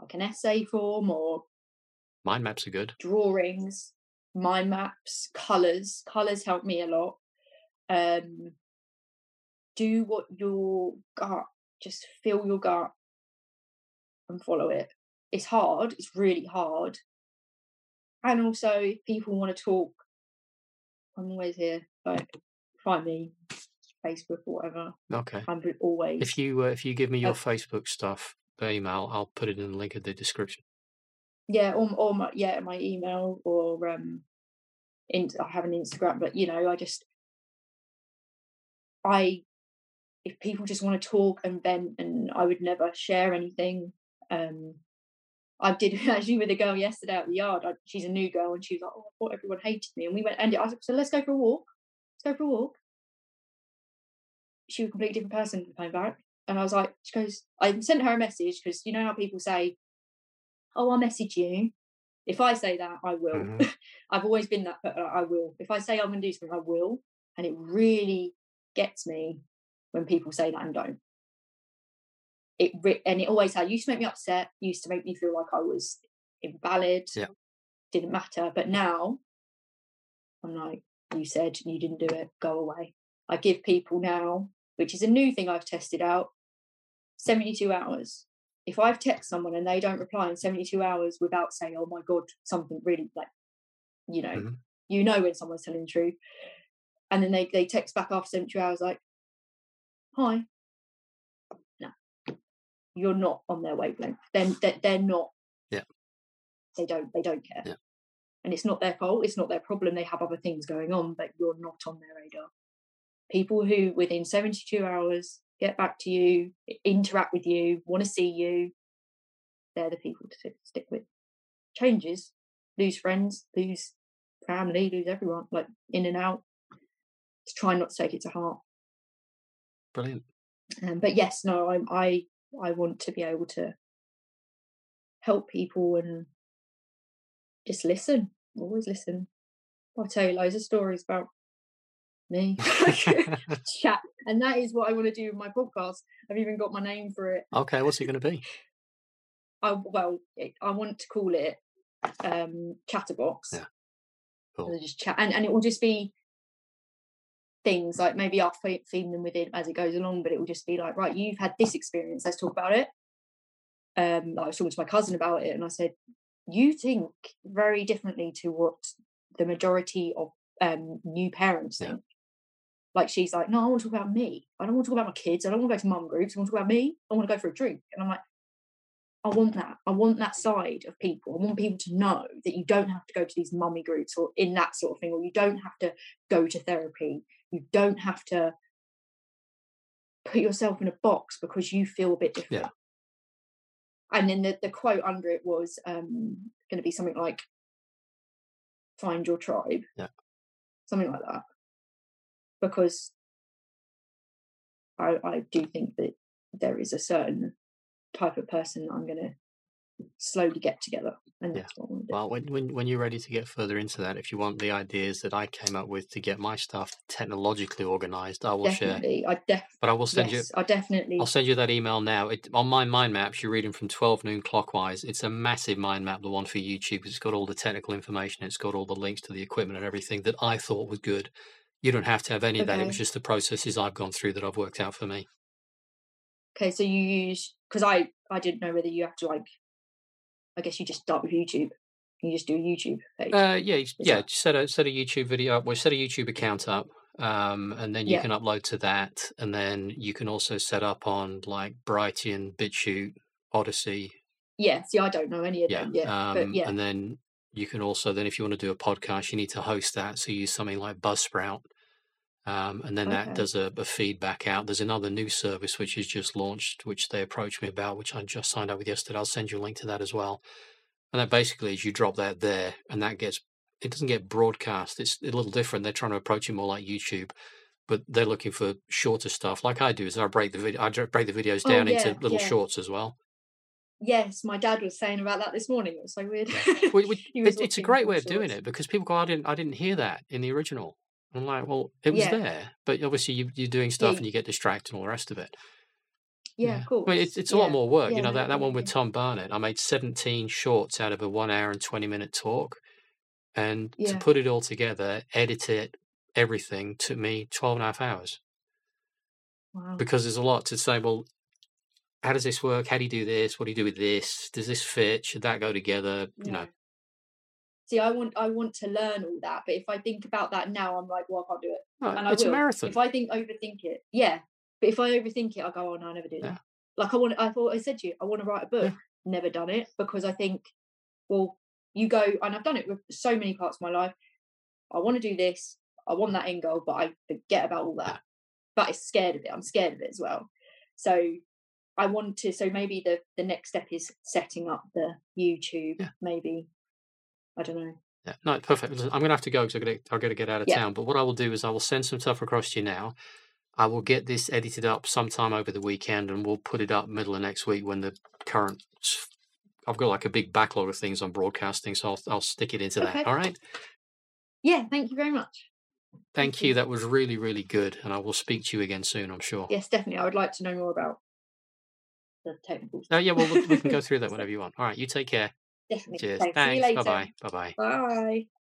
like an essay form or Mind maps are good. drawings, mind maps, colours. Colours help me a lot. Um, do what your gut, just feel your gut and follow it. It's hard, it's really hard. And also, if people want to talk, I'm always here. Like, me, Facebook or whatever. Okay. I'm always. If you uh, if you give me your Uh, Facebook stuff, the email, I'll put it in the link in the description. yeah or, or my yeah my email or um in i have an instagram but you know i just i if people just want to talk and vent and i would never share anything um i did actually with a girl yesterday at the yard I, she's a new girl and she was like oh i thought everyone hated me and we went and i said, like so let's go for a walk let's go for a walk she was a completely different person when we came back and i was like she goes i sent her a message because you know how people say oh, I'll message you. If I say that, I will. Mhm. I've always been that, but I will. If I say I'm going to do something, I will. And it really gets me when people say that and don't. It re- and it always had used to make me upset. Used to make me feel like I was invalid. Yeah. Didn't matter. But now, I'm like, you said you didn't do it. Go away. I give people now, which is a new thing I've tested out. 72 hours if I've texted someone and they don't reply in 72 hours without saying, oh my God, something really like, you know, Mhm. you know when someone's telling the truth. And then they, they text back after 72 hours like, hi. No, you're not on their wavelength. Then they're, they're not. Yeah. They don't, they don't care. Yeah. And it's not their fault. It's not their problem. They have other things going on, but you're not on their radar. People who within 72 hours get back to you, interact with you, want to see you, they're the people to stick- with. Changes, lose friends, lose family, lose everyone, like in and out. Just try not to take it to heart. Brilliant. Um, but yes, no, I'm, I I want to be able to help people and just listen. Always listen. I'll tell you loads of stories about me. Chat, and that is what I want to do with my podcast. I've even got my name for it. okay, what's it going to be? I well, I want to call it um, Chatterbox. Yeah. Cool. And just chat, and and it will just be things like maybe I'll theme them with it as it goes along, but it will just be like, right, you've had this experience, let's talk about it. Um, I was talking to my cousin about it, and I said, you think very differently to what the majority of um, new parents Yeah. think. Like she's like, no, I want to talk about me. I don't want to talk about my kids. I don't want to go to mum groups. I want to talk about me. I want to go for a drink. And I'm like, I want that. I want that side of people. I want people to know that you don't have to go to these mummy groups or in that sort of thing, or you don't have to go to therapy. You don't have to put yourself in a box because you feel a bit different. Yeah. And then the, the quote under it was um, going to be something like, find your tribe. Yeah. Something like that. Because I, I do think that there is a certain type of person that I'm going to slowly get together. And Yeah. that's what I want to do. Well, when, when when you're ready to get further into that, if you want the ideas that I came up with to get my stuff technologically organized, I will share. definitely. I def- But I will send yes, I definitely. you. I'll send you that email now. It, on my mind maps, you're reading from 12 noon clockwise. It's a massive mind map, the one for YouTube. It's got all the technical information. It's got all the links to the equipment and everything that I thought was good. You don't have to have any of that. It was just the processes I've gone through that I've worked out for me. Okay, so you use because I I didn't know whether you have to like. I guess you just start with YouTube. You just do a YouTube page. Uh, yeah, you- yeah. that- set a set a YouTube video up. Well, set a YouTube account up, um, and then you Yeah. can upload to that, and then you can also set up on like Brighteon, BitChute, Odysee. yeah, see, I don't know any of Yeah, them yet, um, yeah, and then you can also then if you want to do a podcast, you need to host that. So you use something like Buzzsprout, um, and then that does a, a feedback out. There's another new service which is just launched, which they approached me about, which I just signed up with yesterday. I'll send you a link to that as well. And that basically is you drop that there, and that gets it doesn't get broadcast. It's a little different. They're trying to approach it more like YouTube, but they're looking for shorter stuff. Like I do, is I break the video, I break the videos Oh, down into little yeah. shorts as well. Yes, my dad was saying about that this morning. It was so weird. Which- it- it's a great way of doing it because people go, I didn't, I didn't hear that in the original. I'm like, well, it was Yeah. there, but obviously you, you're doing stuff Yeah. and you get distracted and all the rest of it. Yeah, of course. I mean, it's, it's a lot more work. Yeah, you know, that, that one with. Tom Barnett, I made 17 shorts out of a one hour and 20 minute talk. And to put it all together, edit it, everything took me 12 and a half hours Wow. because there's a lot to say. Well, how does this work? How do you do this? What do you do with this? Does this fit? Should that go together? You know, See, I want I want to learn all that, but if I think about that now, I'm like, well, I can't do it. no, and I it's a marathon. If I think overthink it, yeah. But if I overthink it, I go, oh no, I never do Yeah. that. Like I want, I thought I said to you, I want to write a book. Never done it because I think, well, you go, and I've done it with so many parts of my life. I want to do this. I want that end goal, but I forget about all that. But I'm scared of it. I'm scared of it as well. So I want to. So maybe the the next step is setting up the YouTube. Yeah. Maybe I don't know. Yeah, no, perfect. Listen, I'm going to have to go because I've got to, I've got to get out of Yeah. town. But what I will do is I will send some stuff across to you now. I will get this edited up sometime over the weekend and we'll put it up middle of next week when the current. I've got like a big backlog of things on broadcasting, so I'll, I'll stick it into Okay. that. All right. Yeah. Thank you very much. Thank Thank you. you. That was really, really good. And I will speak to you again soon, I'm sure. Yes, definitely. I would like to know more about the technical Oh, yeah, well, we we can go through that whenever you want. All right. You take care. Definitely. Cheers. Thanks. Thanks. Bye bye. Bye bye. Bye.